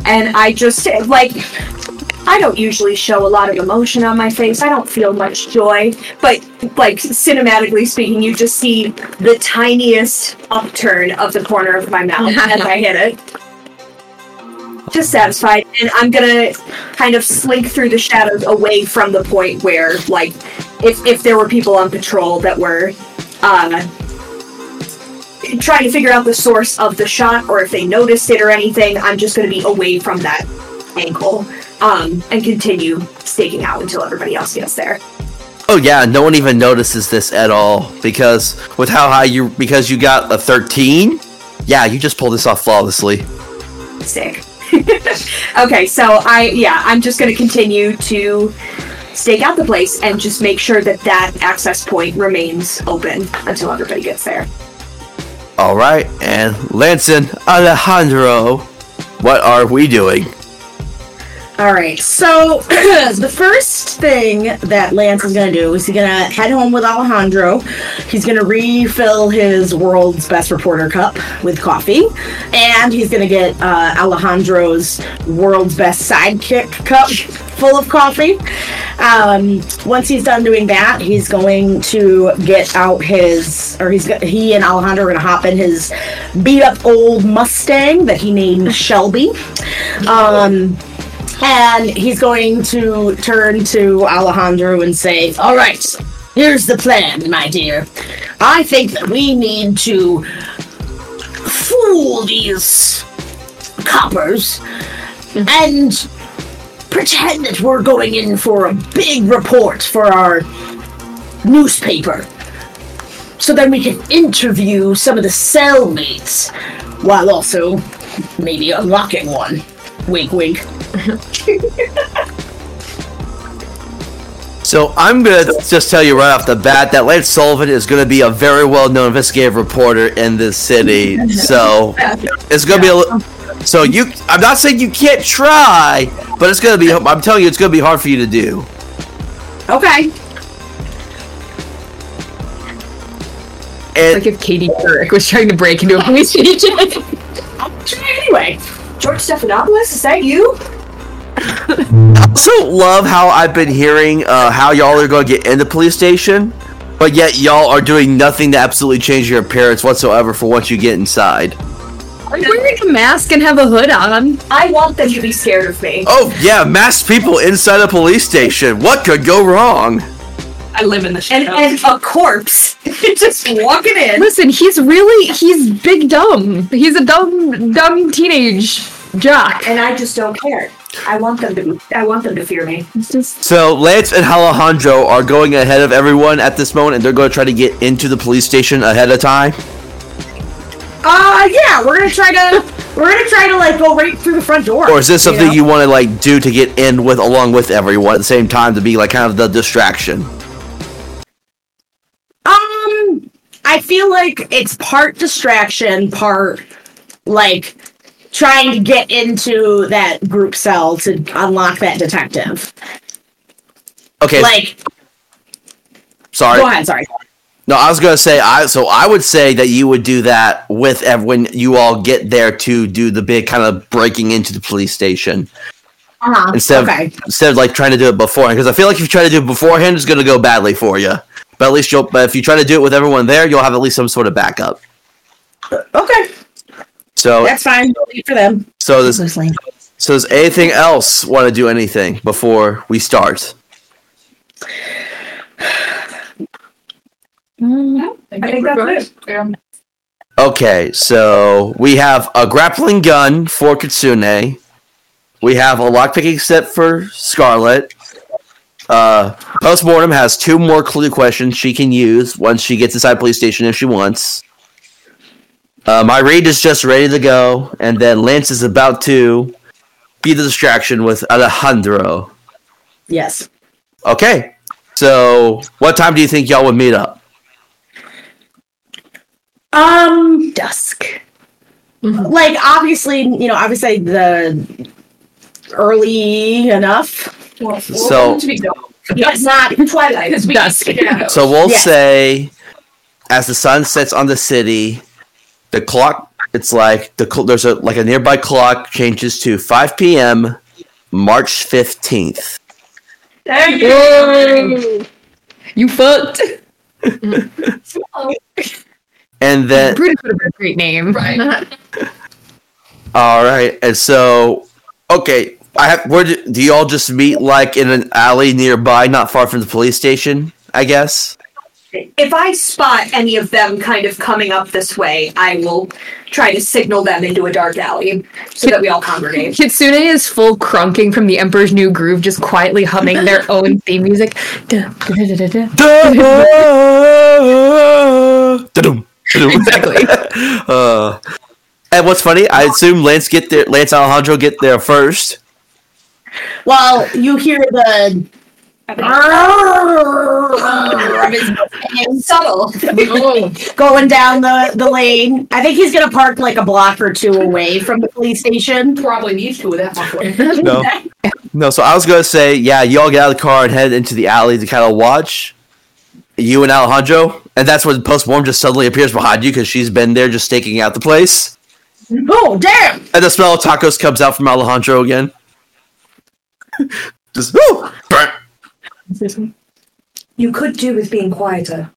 and I just like I don't usually show a lot of emotion on my face. I don't feel much joy, but like cinematically speaking, you just see the tiniest upturn of the corner of my mouth as (laughs) I hit it. Just satisfied, and I'm gonna kind of slink through the shadows away from the point where, like, if if there were people on patrol that were uh, trying to figure out the source of the shot or if they noticed it or anything, I'm just going to be away from that angle um, and continue staking out until everybody else gets there. Oh yeah, no one even notices this at all because with how high you because you got a 13. Yeah, you just pulled this off flawlessly. Sick. (laughs) okay, so I yeah, I'm just going to continue to stake out the place and just make sure that that access point remains open until everybody gets there. All right, and Lance and Alejandro, what are we doing? All right. So (clears throat) the first thing that Lance is going to do is he's going to head home with Alejandro. He's going to refill his world's best reporter cup with coffee, and he's going to get uh, Alejandro's world's best sidekick cup full of coffee. Um, once he's done doing that, he's going to get out his, or he's he and Alejandro are going to hop in his beat up old Mustang that he named Shelby. Um, and he's going to turn to Alejandro and say, All right, here's the plan, my dear. I think that we need to fool these coppers and pretend that we're going in for a big report for our newspaper. So then we can interview some of the cellmates while also maybe unlocking one. Wink, wink. (laughs) So I'm gonna just tell you right off the bat that Lance Sullivan is gonna be a very well-known investigative reporter in this city. (laughs) So it's gonna be a. li- So you, I'm not saying you can't try, but it's gonna be. I'm telling you, it's gonna be hard for you to do. Okay. And Like if Katie Couric was trying to break into a police station. (laughs) Anyway, George Stephanopoulos, is that you? I also love how I've been hearing uh, how y'all are going to get in the police station, but yet y'all are doing nothing to absolutely change your appearance whatsoever for once you get inside. I'm wearing a mask and have a hood on. I want them to be scared of me. Oh yeah, masked people inside a police station. What could go wrong? I live in the And, and a corpse (laughs) just walking in. Listen, he's really he's big dumb. He's a dumb dumb teenage jock. And I just don't care. I want them to. I want them to fear me. Just So Lance and Alejandro are going ahead of everyone at this moment, and they're going to try to get into the police station ahead of time. uh, yeah, we're gonna try to, we're gonna try to like go right through the front door. Or is this something know? you want to like do to get in with along with everyone at the same time to be like kind of the distraction? Um, I feel like it's part distraction, part like trying to get into that group cell to unlock that detective. Okay, Like, sorry. go ahead. Sorry. No, I was gonna say I. So I would say that you would do that with when you all get there to do the big kind of breaking into the police station Uh-huh. instead okay. of instead of like trying to do it beforehand. Because I feel like if you try to do it beforehand, it's gonna go badly for you. But at least you'll. But if you try to do it with everyone there, you'll have at least some sort of backup. Okay. So That's fine. We'll wait for them. so does so does anything else want to do anything before we start? I think that's it. Yeah. Okay, so we have a grappling gun for Kitsune. We have a lockpicking set for Scarlet. Uh, Postmortem has two more clue questions she can use once she gets inside police station if she wants. Uh, Marie is just ready to go, and then Lance is about to be the distraction with Alejandro. Yes. Okay, so what time do you think y'all would meet up? Um, dusk. Like obviously, you know, obviously the early enough. Well, So- to. It's not Twilight. Because Dusk. Yeah. So we'll Yes. say, as the sun sets on the city, the clock. It's like the there's a like a nearby clock changes to 5 p.m. March 15th. Thank Whoa. You fucked. (laughs) And then Brutus would have been a great name. Right. (laughs) all right, and so okay, I have where do, do you all just meet like in an alley nearby, not far from the police station? I guess. If I spot any of them kind of coming up this way, I will try to signal them into a dark alley so that we all congregate. Kitsune is full crunking from the Emperor's New Groove, just quietly humming their (laughs) own theme music. Exactly. Uh, and what's funny, I assume Lance get there. Lance Alejandro get there first. Well, you hear the (laughs) Subtle. (laughs) going down the, the lane. I think he's gonna park like a block or two away from the police station. Probably needs to with that much. (laughs) No, no. So I was gonna say, yeah, you all get out of the car and head into the alley to kind of watch you and Alejandro, and that's when Postmortem just suddenly appears behind you because she's been there just staking out the place, Oh damn! and the smell of tacos comes out from Alejandro again. just woo, burn. You could do with being quieter.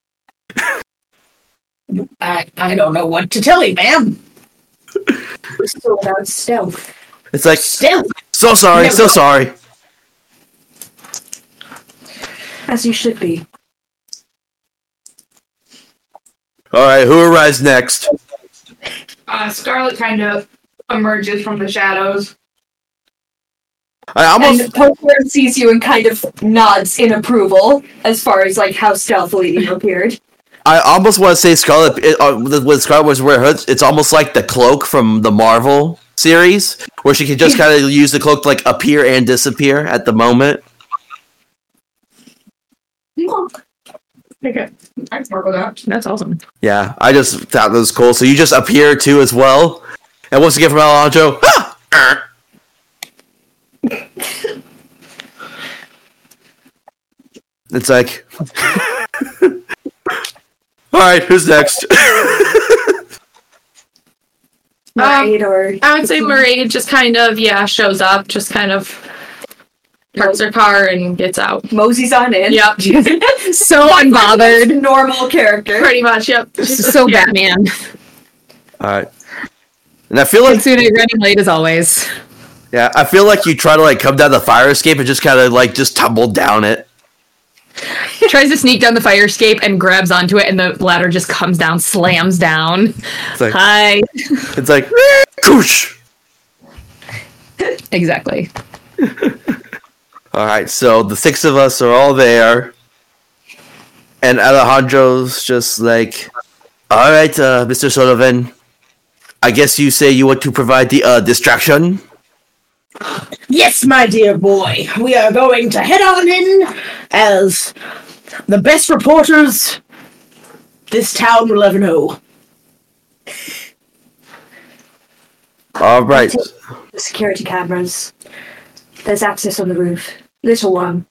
I, I don't know what to tell you, ma'am. We're still about stealth. It's like Still, so sorry, so sorry. As you should be. All right, who arrives next? Uh, Scarlet kind of emerges from the shadows. I almost And Poker sees you and kind of nods in approval as far as like how stealthily you appeared. (laughs) I almost want to say Scarlet it, uh, with with Scarlet Witch wear hoods. It's almost like the cloak from the Marvel series, where she can just kind of use the cloak to like appear and disappear at the moment. (laughs) Okay, I can work with that. That's awesome. Yeah, I just thought that was cool. So you just appear too as well. And once again from Alejandro, (laughs) ah! It's like, (laughs) all right, who's next? (laughs) Um, right, or I would say Marie just kind of yeah shows up, just kind of parks her car and gets out. Mosey's on in. Yep, (laughs) So unbothered. Normal character. pretty much. Yep. She's So yeah. Batman. all right, and I feel like Kitsune running late as always. yeah, I feel like you try to like come down the fire escape and just kind of like just tumble down it. Tries to sneak down the fire escape and grabs onto it, and the ladder just comes down, slams down. It's like Hi. it's like koosh. Exactly. All right, so the six of us are all there, and Alejandro's just like, "All right, uh, Mr. Sullivan, I guess you say you want to provide the uh, distraction." Yes, my dear boy, we are going to head on in as the best reporters this town will ever know. All right, The security cameras. There's access on the roof. Little one.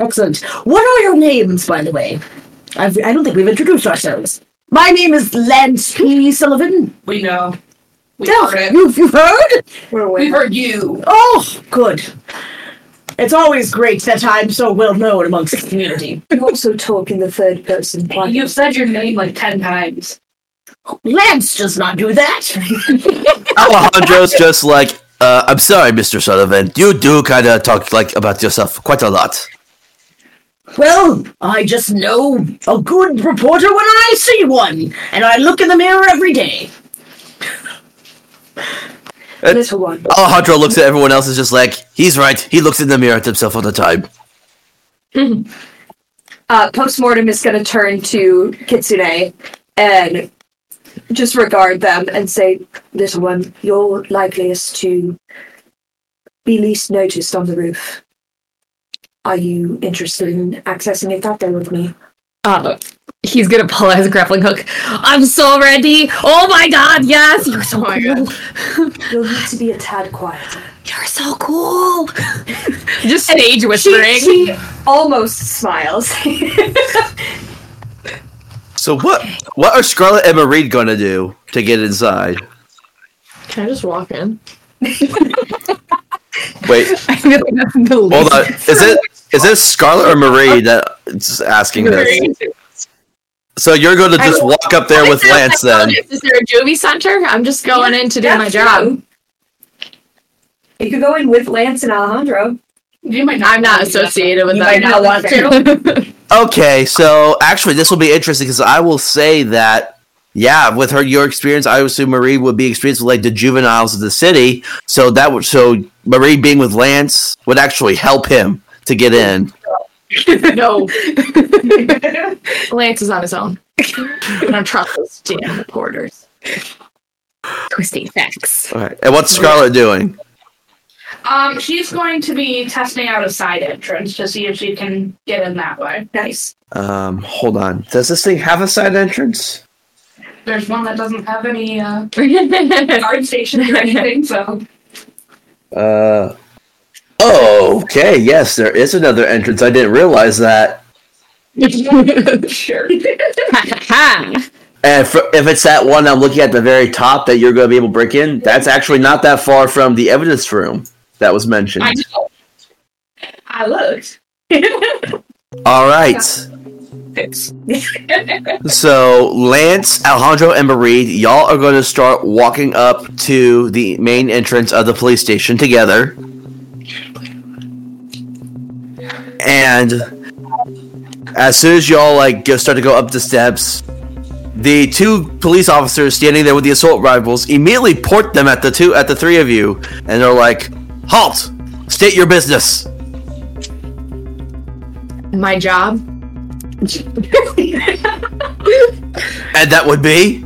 Excellent. What are your names, by the way? I've, I don't think we've introduced ourselves. My name is Lance P. Sullivan. We know. We Oh, heard it. you've, you've heard? We're We aware. heard you. Oh, good. It's always great that I'm so well known amongst the community. You also talk in the third person. Why? You've said your name like ten times. Lance does not do that. (laughs) Alejandro's just like, uh, "I'm sorry, Mr. Sullivan. You do kind of talk like about yourself quite a lot." Well, I just know a good reporter when I see one, and I look in the mirror every day. Little one. Alejandro looks at everyone else and is just like, "He's right. He looks in the mirror at himself all the time." (laughs) Uh, postmortem is going to turn to Kitsune and just regard them and say, Little one, you're likeliest to be least noticed on the roof. Are you interested in accessing it out there with me? Uh, he's gonna pull out his grappling hook. I'm so ready. Oh my god, yes! You're so Oh cool. (laughs) You'll need to be a tad quiet. You're so cool. (laughs) Just stage She, whispering. she (laughs) almost smiles. So what? What are Scarlet and Marie going to do to get inside? Can I just walk in? Wait, I feel like that's the hold on. Is it is it Scarlet or Marie that's asking this? So you're going to just walk up there with Lance then? Is there a juvie center? I'm just going in to do my job. You could go in with Lance and Alejandro. You might not I'm not want to that. associated with You that. might not want to. (laughs) Okay, so actually, this will be interesting because I will say that, yeah, with her your experience, I assume Marie would be experienced with like the juveniles of the city. So that would so Marie being with Lance would actually help him to get in. (laughs) no. (laughs) Lance is on his own. I don't trust those damn reporters. twisting facts. All right, and what's Scarlet doing? Um, she's going to be testing out a side entrance to see if she can get in that way. Nice. Um, hold on. Does this thing have a side entrance? There's one that doesn't have any uh, (laughs) guard station or anything, so Uh. Oh, okay. Yes, there is another entrance. I didn't realize that. sure. And for, if it's that one I'm looking at the very top that you're going to be able to break in, that's actually not that far from the evidence room that was mentioned. I know. I looked. All right. So Lance, Alejandro, and Marie, y'all are going to start walking up to the main entrance of the police station together. And as soon as y'all like go, start to go up the steps, the two police officers standing there with the assault rifles immediately port them at the two at the three of you, and they're like, "Halt! State your business." My job. (laughs) And that would be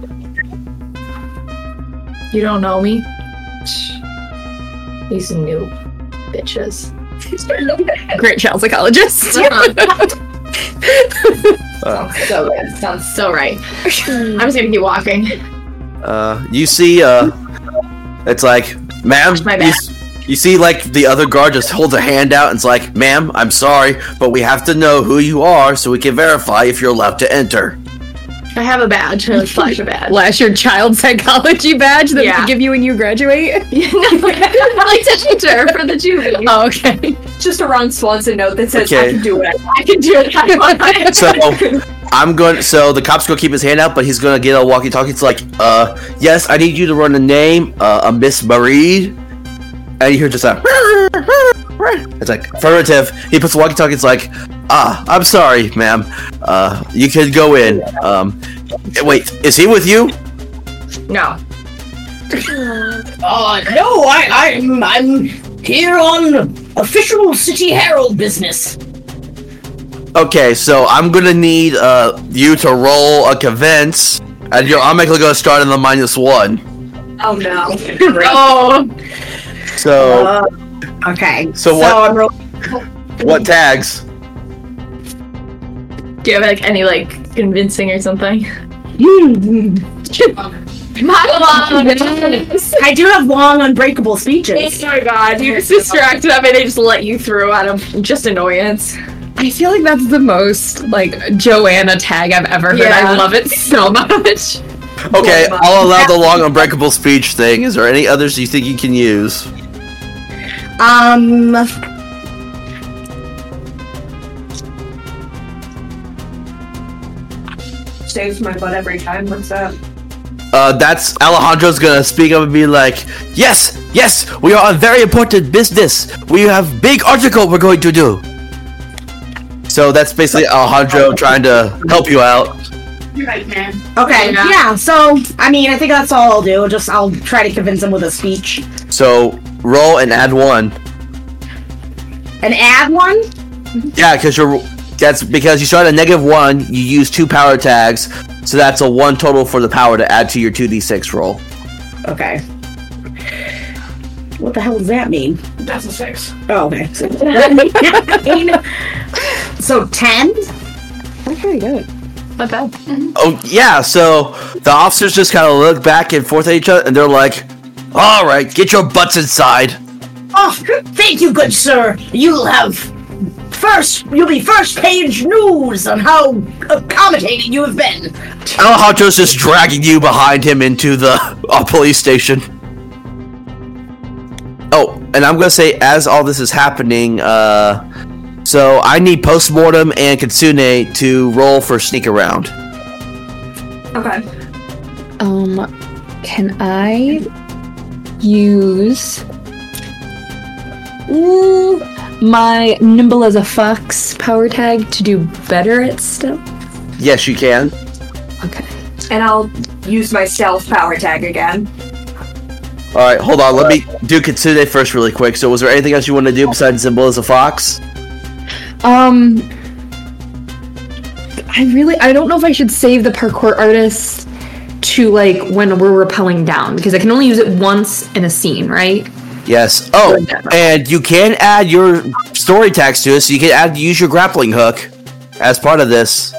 You don't know me. These new bitches. Great child psychologist. uh, so good. Sounds so right. I'm just gonna keep walking. uh, you see uh, it's like, "Ma'am, my you, you see like the other guard just holds a hand out and it's like, "Ma'am, I'm sorry, but we have to know who you are so we can verify if you're allowed to enter." I have a badge. I like flash a badge. (laughs) Flash your child psychology badge that Yeah. we give you when you graduate. (laughs) I like to enter for the juvie. Oh, okay. Just a Ron Swanson note that says Okay. I can do what I I can do it. I want. (laughs) So I'm going. So the cop's gonna keep his hand out, but he's gonna get a walkie-talkie. It's like, uh, yes, I need you to run a name, uh, a Miss Marie, and you hear just a. It's like affirmative. He puts the walkie-talkie. It's like, ah, I'm sorry, ma'am. Uh, you can go in. Um, wait, is he with you? No. Uh, no, I, I'm, I'm here on official City Herald business. Okay, so I'm gonna need uh you to roll a convince, and you're automatically gonna start on the minus one. Oh no. (laughs) Oh. So Uh, okay. So what- I'm ro- what tags? Do you have like any like convincing or something? Come (laughs) on. I do have long, unbreakable speeches. Oh my god, you just distracted them and they just let you through out of just annoyance. I feel like that's the most like Joanna tag I've ever heard. I love it so (laughs) much. Okay, I'll allow the long unbreakable speech thing. Is there any others you think you can use? Um, Saves my butt every time. What's that? Uh, that's Alejandro's gonna speak up and be like, "Yes, yes, we are on very important business. We have big article we're going to do." So that's basically Alejandro trying to help you out. You're right, man. okay, Yeah. yeah. So, I mean, I think that's all I'll do. Just I'll try to convince him with a speech. So roll and add one. And add one. Yeah, because you're that's because you start at negative one. You use two power tags, so that's a one total for the power to add to your two d six roll. Okay. What the hell does that mean? That's a six. Oh, okay. So, (laughs) so ten. That's pretty good. Not bad. Mm-hmm. Oh yeah, so the officers just kind of look back and forth at each other, and they're like, "All right, get your butts inside." Oh, thank you, good sir. You'll have first. You'll be first page news on how accommodating you have been. Alejandro's just dragging you behind him into the (laughs) uh, police station. Oh, and I'm gonna say as all this is happening, uh, so I need postmortem and Kitsune to roll for sneak around. Okay. Um, can I use Ooh, my nimble as a fox power tag to do better at stuff? Yes, you can. Okay. And I'll use my stealth power tag again. All right, hold on. Let me do Kitsune first, really quick. So, was there anything else you want to do besides nimble as a fox? Um, I really I don't know if I should save the parkour artist to like when we're rappelling down because I can only use it once in a scene, right? Yes. Oh, and you can add your story tags to it, so you can add use your grappling hook as part of this.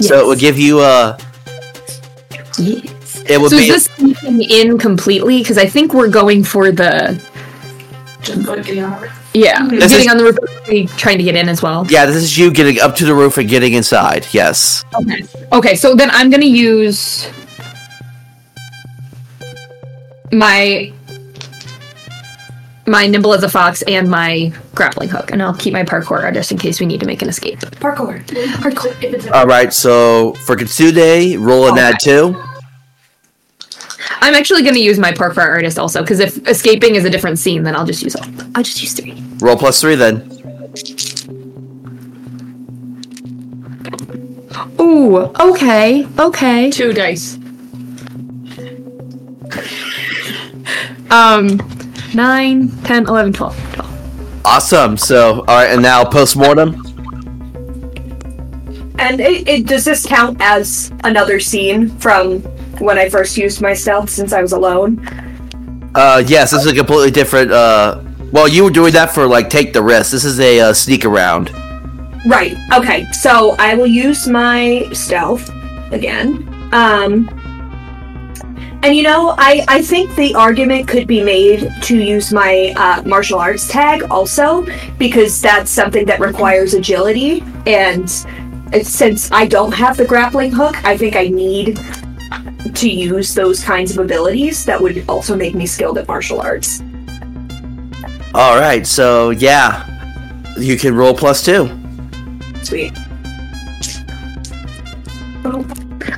So it would give you a. Yes. It would So be. is this sneaking in completely? Because I think we're going for the Just go getting on it. yeah, This getting is- on the roof, trying to get in as well. yeah, this is you getting up to the roof and getting inside. Yes. Okay. Okay, so then I'm gonna use my my nimble as a fox and my grappling hook, and I'll keep my parkour artist in case we need to make an escape. Parkour. If it's All right. So for Kitsune, roll an add two. I'm actually gonna use my parkour artist also because if escaping is a different scene, then I'll just use all. I'll just use three. Roll plus three then. Ooh, okay, okay. Two dice. Um, 9, 10, 11, 12. 12. Awesome. So, all right, and now post-mortem. And it, it does this count as another scene from when I first used my stealth since I was alone? Uh, yes, this is a completely different. Uh, well, you were doing that for like take the risk. This is a uh, sneak around. Right. Okay. So I will use my stealth again. Um and you know, I, I think the argument could be made to use my uh, martial arts tag also, because that's something that requires agility. And since I don't have the grappling hook, I think I need to use those kinds of abilities that would also make me skilled at martial arts. All right, so yeah, you can roll plus two. Sweet.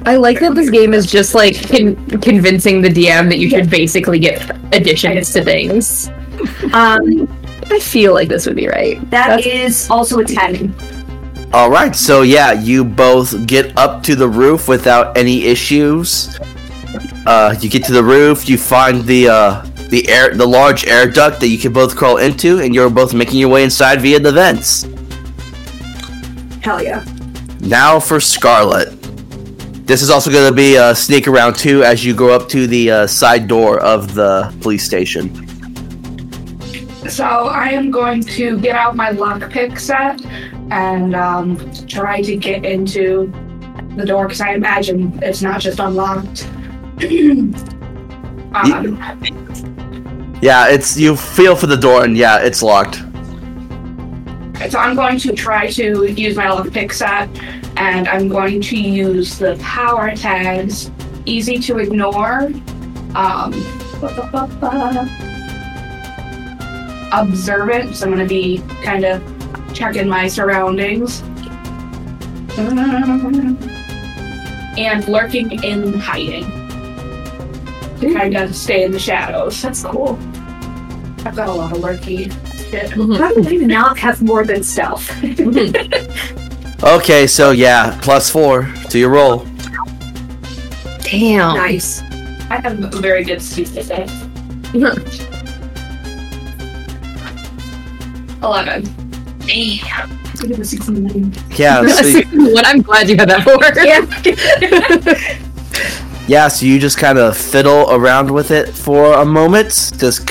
I like that this game is just like con- convincing the DM that you should basically get additions to things. Um, I feel like this would be right. that is also a 10. All right, so yeah, you both get up to the roof without any issues. Uh, you get to the roof, you find the uh, the air, the large air duct that you can both crawl into, and you're both making your way inside via the vents. Hell yeah. Now for Scarlet. This is also going to be a sneak around too as you go up to the uh, side door of the police station. So I am going to get out my lockpick set and um, try to get into the door because I imagine it's not just unlocked. (clears throat) um, Yeah, it's you feel for the door, and yeah, it's locked. so I'm going to try to use my lockpick set, and I'm going to use the power tags. Easy to ignore. Um, observant, so I'm going to be kind of checking my surroundings. And lurking in hiding. To kind of stay in the shadows. That's cool. I've got a lot of lurky shit. How do they not have more than stealth? (laughs) Okay, so yeah, plus four to your roll. Damn. nice. I have a very good stupid day. Eleven. Yeah, What I'm glad you had that for. yeah. So you just kind of fiddle around with it for a moment, just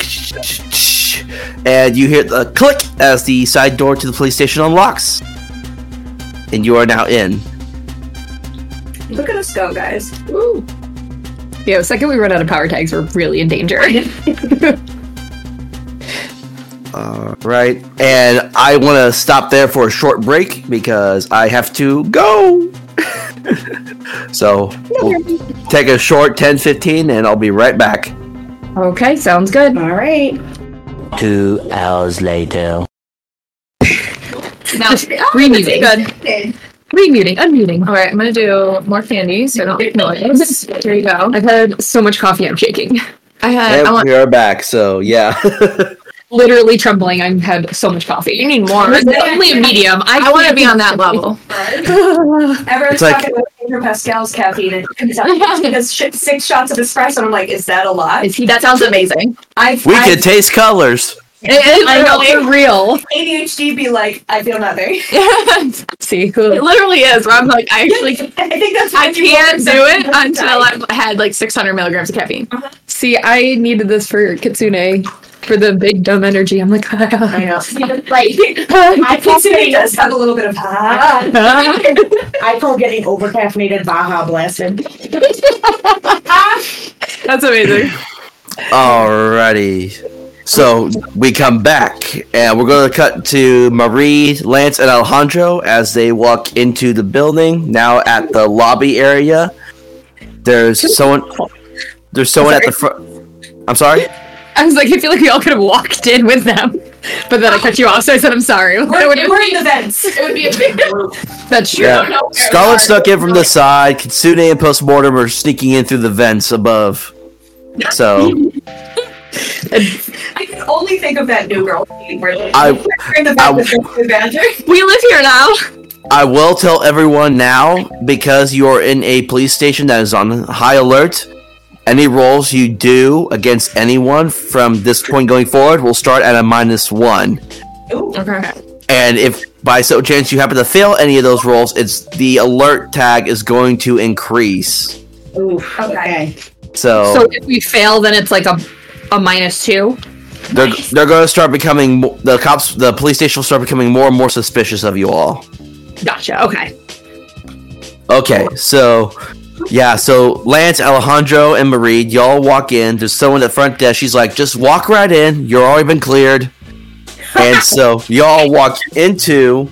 and you hear the click as the side door to the police station unlocks, and you are now in. Look at us go, guys. yeah, the second we run out of power tags, we're really in danger. (laughs) All right, and I want to stop there for a short break because I have to go. (laughs) so we'll take a short 10 15 and I'll be right back. okay, sounds good. All right. Two hours later. Now, oh, Remuting. good. Remuting, unmuting. All right, I'm gonna do more candy so I don't make noise. Here you go. I've had so much coffee, I'm shaking. I had. I want. we are back, so yeah. (laughs) Literally trembling. I've had so much coffee. You need more. It's only a medium. I, I want to be on that level. (laughs) Everyone's like- talking about Pedro Pascal's caffeine and it comes out (laughs) he does six shots of espresso and I'm like, is that a lot? Is he That sounds amazing. I've, we I've can taste colors. I know for real. ADHD be like, I feel nothing. (laughs) it See who It literally is. Where I'm like, I actually, (laughs) I think that's I can't do it percent of the until. I've had like 600 milligrams of caffeine. see. I needed this for Kitsune for the big dumb energy. I'm like, (laughs) I know. Like, I feel It does have a little bit of ah. I call getting over caffeinated Baja blasted. That's amazing. Alrighty. So we come back and we're going to cut to Marie, Lance, and Alejandro as they walk into the building. Now at the lobby area, there's someone. There's someone at the front. I'm sorry. I was like, I feel like we all could have walked in with them, but then I cut you off, so I said I'm sorry. We're, we're in the vents. It would be a big group. (laughs) That's true. Yeah. Scarlet they snuck in from the side. Kitsune and Postmortem are sneaking in through the vents above. So (laughs) I can only think of that new girl scene where I we're in the I- vents with the badger. (laughs) We live here now. I will tell everyone now because you are in a police station that is on high alert. Any rolls you do against anyone from this point going forward will start at a minus one. Okay. And if by so chance you happen to fail any of those rolls, it's the alert tag is going to increase. Oof. Okay. So, So if we fail, then it's like a a minus two. they're they're going to start becoming the cops. The police station will start becoming more and more suspicious of you all. Gotcha. Okay. Okay, so yeah, so Lance, Alejandro, and Marie, y'all walk in. There's someone at the front desk. She's like, just walk right in. You're already been cleared. and so (laughs) y'all walk into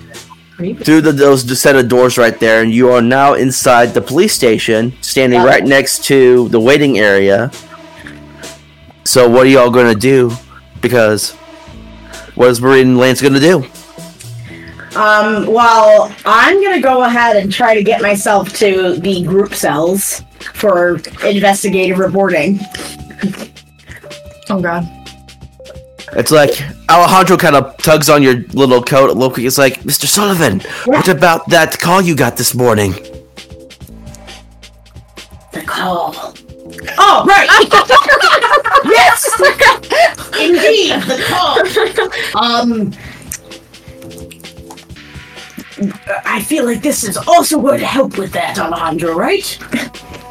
through the, those set of doors right there, and you are now inside the police station, standing right next to the waiting area. So what are y'all gonna do? Because what is Marie and Lance gonna do? Um, well, I'm gonna go ahead and try to get myself to the group cells for investigative reporting. Oh god. It's like Alejandro kind of tugs on your little coat a little quick. It's like, Mr. Sullivan, what about that call you got this morning? The call. Oh, right. (laughs) yes. Indeed, the call. Um. I feel like this is also going to help with that, Alejandro, right?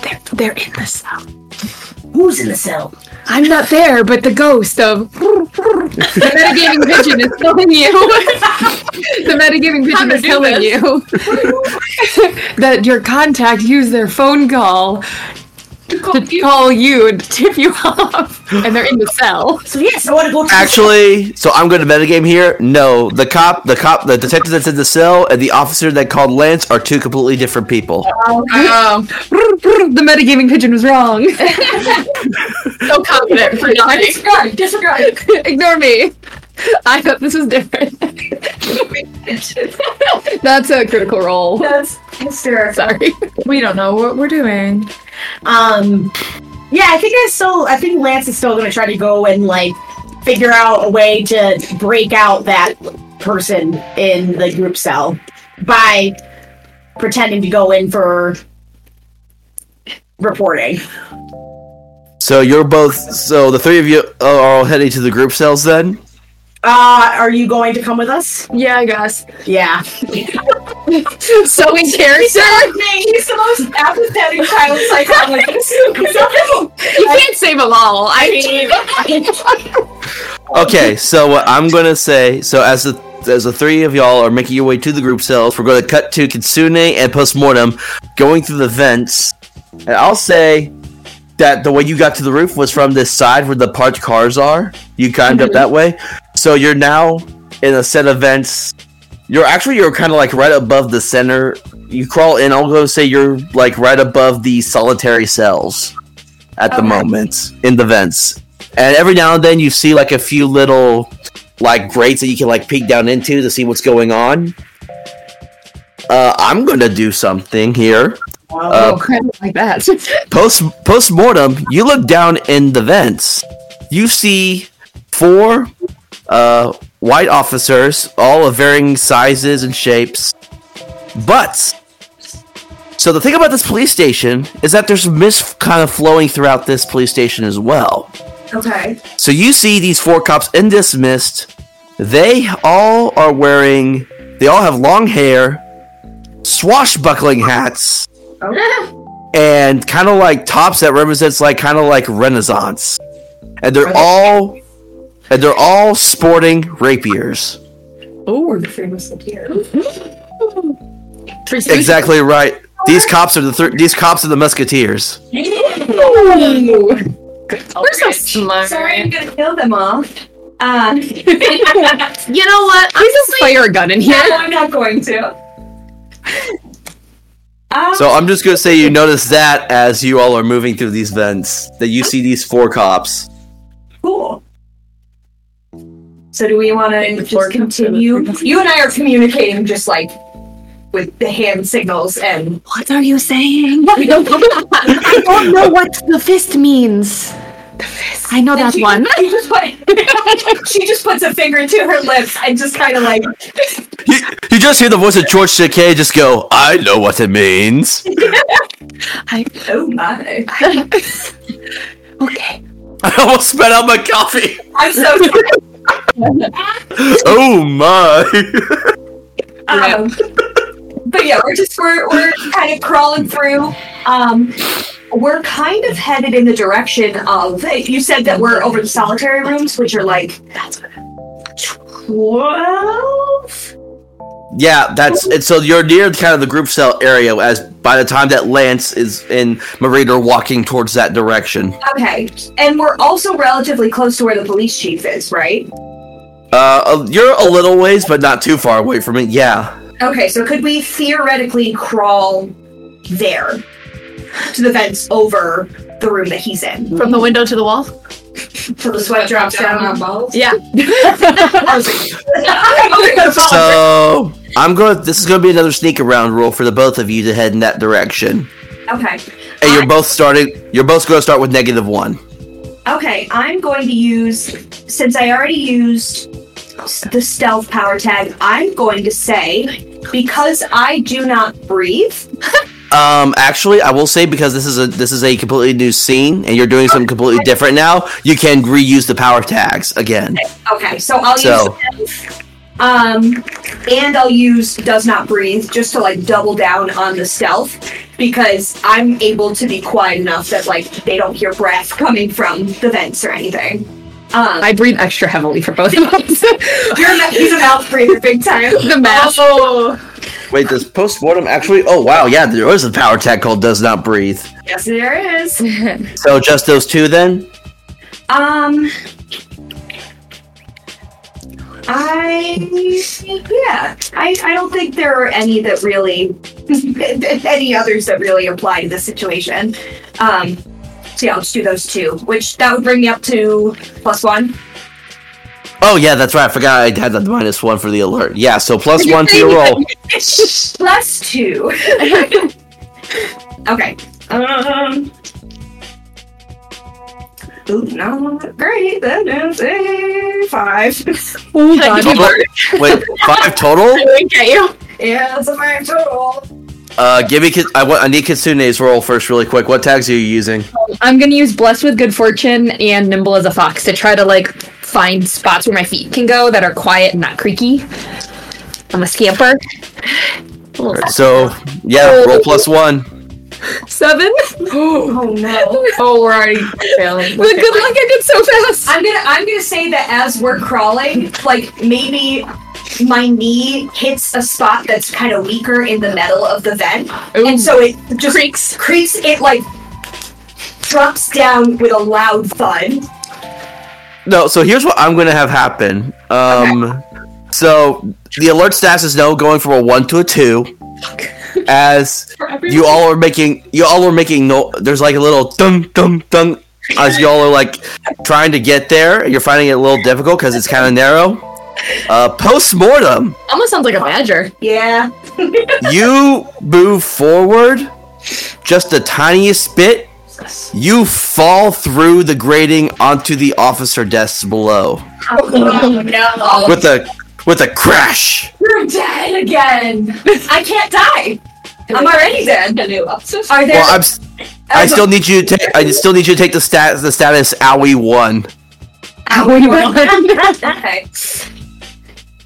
They're, they're in the cell. Who's in the cell? I'm not there, but the ghost of the metagaming pigeon is killing you. the metagaming pigeon is do killing you. (laughs) that your contact used their phone call to call you and tip you (laughs) off, and they're in the cell. (laughs) So yes, I want to go to the Actually, so I'm going to metagame here. No, the cop, the cop, the detective that's in the cell, and the officer that called Lance are two completely different people. Um, the metagaming pigeon was wrong. (laughs) So confident for nothing. Disregard, disregard. Ignore me. I thought this was different. That's a critical role. That's hysterical. Sorry. We don't know what we're doing. Um, yeah, I think I still, I think Lance is still going to try to go and like figure out a way to break out that person in the group cell by pretending to go in for reporting. So you're both, so the three of you are all heading to the group cells then? Uh, are you going to come with us? Yeah, I guess. Yeah. (laughs) So in character. He's the most apathetic child psychologist. (laughs) You can't save them all. I mean, Okay, so what I'm going to say, so as the as the three of y'all are making your way to the group cells, we're going to cut to Kitsune and Postmortem going through the vents. And I'll say that the way you got to the roof was from this side where the parked cars are. You climbed up that way. So you're now in a set of vents. You're actually you're kind of like right above the center. You crawl in. I'll go say you're like right above the solitary cells at the moment in the vents. And every now and then you see like a few little like grates that you can like peek down into to see what's going on. Uh, I'm gonna do something here. Uh, oh, crap, like that. (laughs) Post post mortem, you look down in the vents. You see four uh, white officers, all of varying sizes and shapes. But so the thing about this police station is that there's mist kind of flowing throughout this police station as well. Okay. So you see these four cops in this mist. They all are wearing. They all have long hair, swashbuckling hats, and kind of like tops that represents like kind of like Renaissance. And they're all, and they're all sporting rapiers. Oh, we're the famous here. Exactly right. These cops are the thir- these cops are the musketeers. We're so smart. Sorry, I'm gonna kill them all. Uh, (laughs) You know what? I'm just fire a gun in here. no, I'm not going to. Um, So I'm just gonna say you notice that as you all are moving through these vents, that you see these four cops. cool. So do we want to just continue? You and I are communicating just like with the hand signals and What are you saying? (laughs) I don't know what the fist means. The fist. I know that she, one. She just put, (laughs) she just puts a finger to her lips and just kind of like (laughs) You, you just hear the voice of George Takei just go, I know what it means. I, oh my. Okay. I almost spat out my coffee. I'm so (laughs) Oh my. um, but yeah, we're just we're we're kind of crawling through. Um we're kind of headed in the direction of you said that we're over the solitary rooms, which are like that's twelve. Yeah, that's it. So you're near kind of the group cell area. As by the time that Lance is in Marita are walking towards that direction. Okay. And we're also relatively close to where the police chief is, right? Uh, you're a little ways, but not too far away from it. Yeah. Okay, so could we theoretically crawl there to the vents over the room that he's in? From the window to the wall? So the sweat drops down on balls? Yeah. (laughs) (laughs) So I'm going. to This is going to be another sneak around rule for the both of you to head in that direction. Okay. And you're both starting. You're both going to start with negative one. Okay, I'm going to use since I already used the stealth power tag, I'm going to say because I do not breathe. (laughs) Um, actually, I will say because this is a this is a completely new scene and you're doing something completely different now. You can reuse the power tags again. Okay, so I'll So- use stealth, um and I'll use does not breathe just to like double down on the stealth because I'm able to be quiet enough that like they don't hear breath coming from the vents or anything. Um, I breathe extra heavily for both of us. (laughs) you're a, he's a mouth breather big time. (laughs) the mask. Oh. Wait, does postmortem actually? Oh wow, yeah, there is a power tag called "Does Not Breathe." Yes, there is. So just those two then. Um, I yeah, I I don't think there are any that really (laughs) any others that really apply to this situation. Um, so yeah, I'll just do those two, which that would bring me up to plus one. Oh yeah, that's right. I forgot I had the minus one for the alert. Yeah, so plus (laughs) one to your roll. plus two. (laughs) okay. Um. Ooh, no, great. That is a five. Oh, God. Total, wait, five total. (laughs) Wink at you. Yeah, it's a five total. Uh, give me. I want. I need Kitsune's roll first, really quick. What tags are you using? I'm gonna use blessed with good fortune and nimble as a fox to try to like find spots where my feet can go that are quiet and not creaky. I'm a scamper. So yeah, roll plus one. Seven. Oh no. Oh, we're already failing. Good luck! I did so fast. I'm gonna I'm gonna say that as we're crawling, like maybe my knee hits a spot that's kind of weaker in the metal of the vent, and so it just Creaks. creaks. It like drops down with a loud thud. No, so here's what I'm gonna have happen. Um, so the alert status is now going from a one to a two, as you all are making you all are making no. There's like a little dum dum dum as y'all are like trying to get there. You're finding it a little difficult because it's kind of narrow. Uh, post mortem, Almost sounds like a badger. Yeah. (laughs) you move forward just the tiniest bit. You fall through the grating onto the officer desks below Oh no. with a with a crash. You're dead again. I can't die. I'm already dead. Are there? Well, I'm. s- I still need you to. Take, I still need you to take the stat. The status Owie one Owie one. (laughs) okay.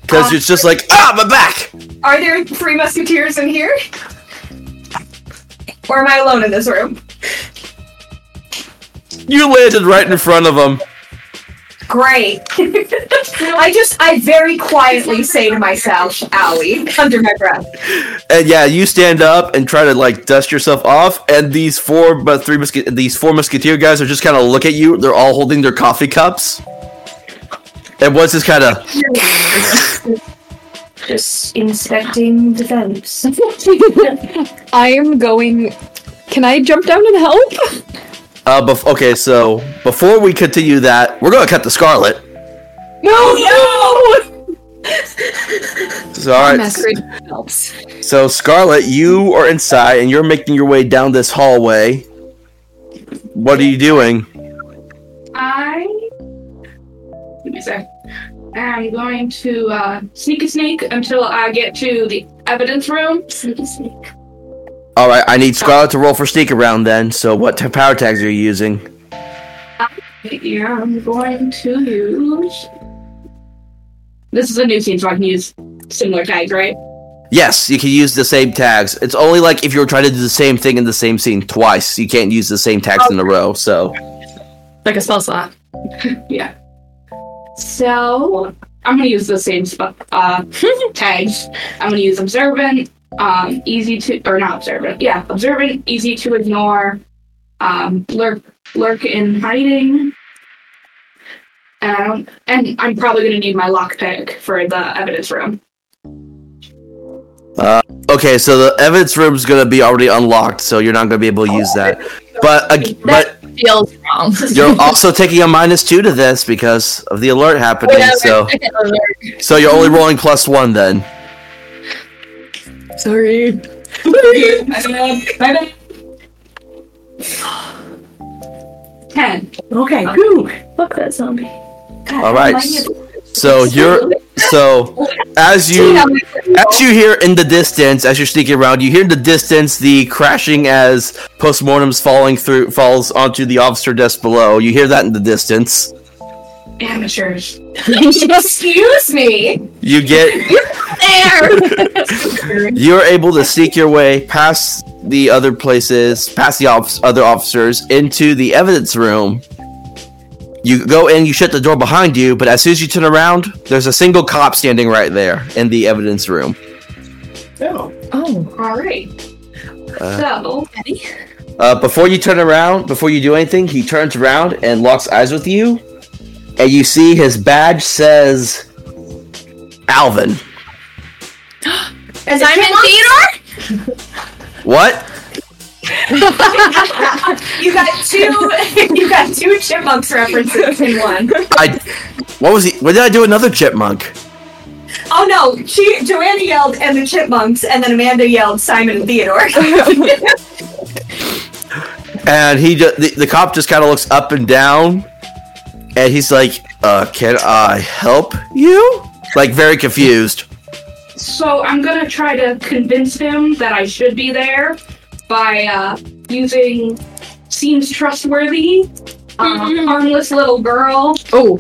because it's just like ah, my back. Are there three musketeers in here? Or am I alone in this room? You landed right in front of them. Great. (laughs) I just, I very quietly say to myself, owie, under my breath. And yeah, you stand up and try to like dust yourself off, and these four, but three musket, these four musketeer guys are just kind of look at you. They're all holding their coffee cups, and what's this kind of. (laughs) Just inspecting the vents. (laughs) I am going. Can I jump down and help? Uh, bef- okay, so before we continue that, we're gonna cut the Scarlet. No, no. (laughs) So, all right. Helps. So Scarlet, you are inside, and you're making your way down this hallway. What are you doing? I. Let me say. I'm going to uh, sneak a sneak until I get to the evidence room. Sneaky sneak. All right, I need Scarlet to roll for sneak around then. So, what t- power tags are you using? Yeah, I'm going to use. This is a new scene, so I can use similar tags, right? Yes, you can use the same tags. It's only like if you're trying to do the same thing in the same scene twice. You can't use the same tags in a row. So, Like a spell slot. (laughs) Yeah. So I'm gonna use the same sp- uh, (laughs) tags. I'm gonna use observant, um, easy to or not observant. Yeah, observant, easy to ignore, um, lurk, lurk in hiding. And and I'm probably gonna need my lockpick for the evidence room. okay, so the evidence room is gonna be already unlocked, so you're not gonna be able to use that. But uh, but Feels wrong. (laughs) you're also taking a minus two to this because of the alert happening. So (laughs) so you're only rolling plus one then. Sorry. Bye Ten. Okay, whew. Fuck that zombie. All right. So you're so as you as you hear in the distance as you're sneaking around, you hear in the distance the crashing as postmortem's falling through falls onto the officer desk below. You hear that in the distance. Amateurs. (laughs) Excuse me. You get There. (laughs) you're able to seek your way past the other places, past the office, other officers into the evidence room. You go in, you shut the door behind you, but as soon as you turn around, there's a single cop standing right there in the evidence room. Oh. Oh, all right. so Uh, before you turn around, before you do anything, he turns around and locks eyes with you, and you see his badge says Alvin. As I'm in Theodore? (laughs) What? (laughs) You got two. (laughs) you got two chipmunks references in one. I. What was he? What did I do? Another chipmunk. Oh no, she Joanna yelled and the chipmunks, and then Amanda yelled Simon and Theodore. And he, ju- the, the cop just kind of looks up and down, and he's like, "Uh, can I help you?" Like very confused. So I'm gonna try to convince him that I should be there by uh, using seems trustworthy, uh, harmless little girl. Oh,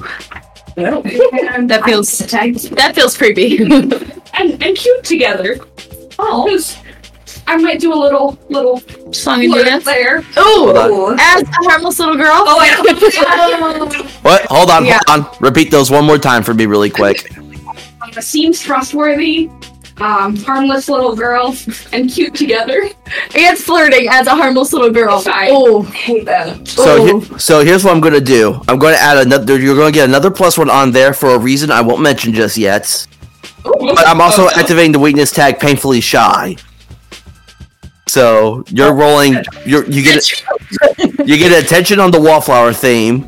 and, that feels that feels creepy. and, and cute together. Oh, I might do a little little Song and dance. there. Oh, as a harmless little girl. oh, I (laughs) What? Hold on, Yeah. hold on. Repeat those one more time for me, really quick. Uh, seems trustworthy, um, harmless little girl, and cute together. and flirting as a harmless little girl. Oh, hate that. So, he- so here's what I'm gonna do. I'm going to add another. You're going to get another plus one on there for a reason I won't mention just yet. But I'm also activating the weakness tag, painfully shy. So you're rolling. You're you get you get attention on the wallflower theme,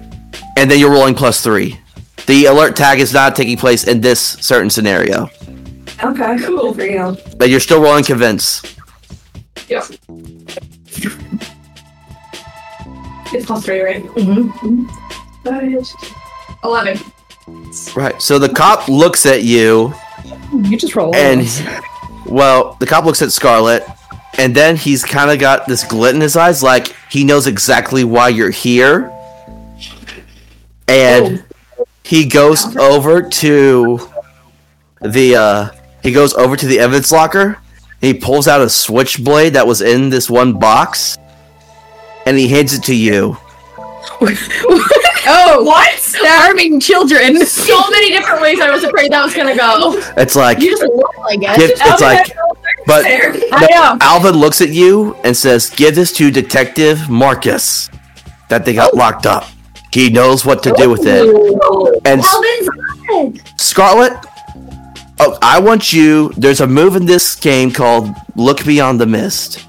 and then you're rolling plus three. The alert tag is not taking place in this certain scenario, Okay, cool for you. but you're still rolling convince. Yeah. It's plus three, right? Mm-hmm. Eleven. Right. So the cop looks at you, You just roll. and well, the cop looks at Scarlet, and then he's kind of got this glint in his eyes, like he knows exactly why you're here, and he goes over to the uh, he goes over to the evidence locker. He pulls out a switchblade that was in this one box, and he hands it to you. (laughs) oh, what? Harming children. So many different ways I was afraid that was gonna go. It's like You just look like it. Give- it's like, but I. Alvin looks at you and says, "Give this to Detective Marcus. That they got locked up. He knows what to do with it." And S- Scarlet, oh, I want you. There's a move in this game called Look Beyond the Mist.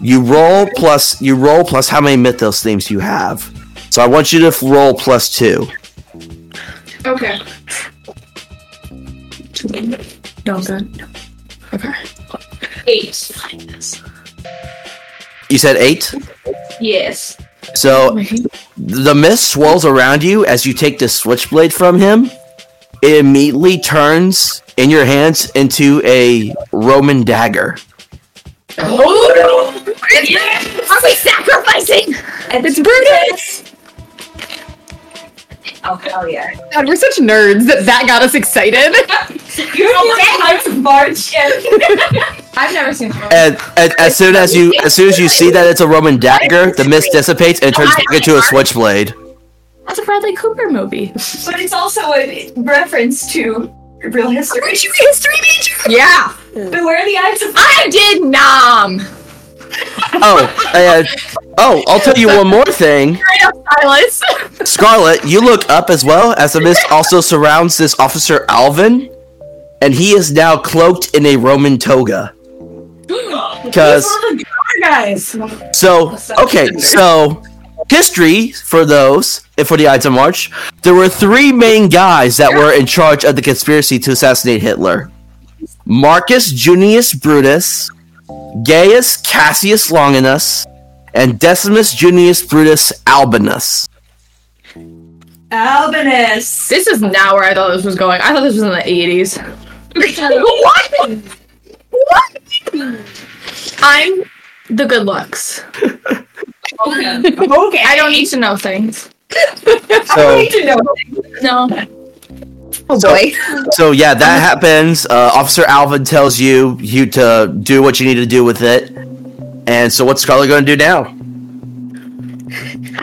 You roll plus you roll plus how many mythos themes you have. So I want you to roll plus two. Okay. No good. Okay. Eight. You said eight. Yes. So mm-hmm. the mist swirls around you as you take the switchblade from him, it immediately turns in your hands into a Roman dagger. Oh! Are we sacrificing? And It's Brutus! Oh hell yeah! God, we're such nerds that that got us excited. (laughs) You're the to march. (laughs) I've never seen one. And, and as soon as you as soon as you see that it's a Roman dagger, the mist dissipates and turns back into a switchblade. That's a Bradley Cooper movie. But it's also a reference to real history. Aren't you a history major? Yeah. Hmm. Beware the Ides of I did nom. Oh, and oh, I'll tell you one more thing. (laughs) Silas. Scarlet, you look up as well as the mist also surrounds this officer Alvin, and he is now cloaked in a Roman toga. (gasps) Because guys. so okay, so history for those and for the Ides of March, there were three main guys that were in charge of the conspiracy to assassinate Hitler: Marcus Junius Brutus, Gaius Cassius Longinus, and Decimus Junius Brutus Albinus. Albinus. This is not where I thought this was going. I thought this was in the 80s. What? What? I'm the good looks. Okay. (laughs) Okay. I don't need to know things. So. I don't need to know. things. No. Oh boy. So yeah, that happens. Uh, Officer Alvin tells you you to do what you need to do with it. And so what's Scarlet going to do now?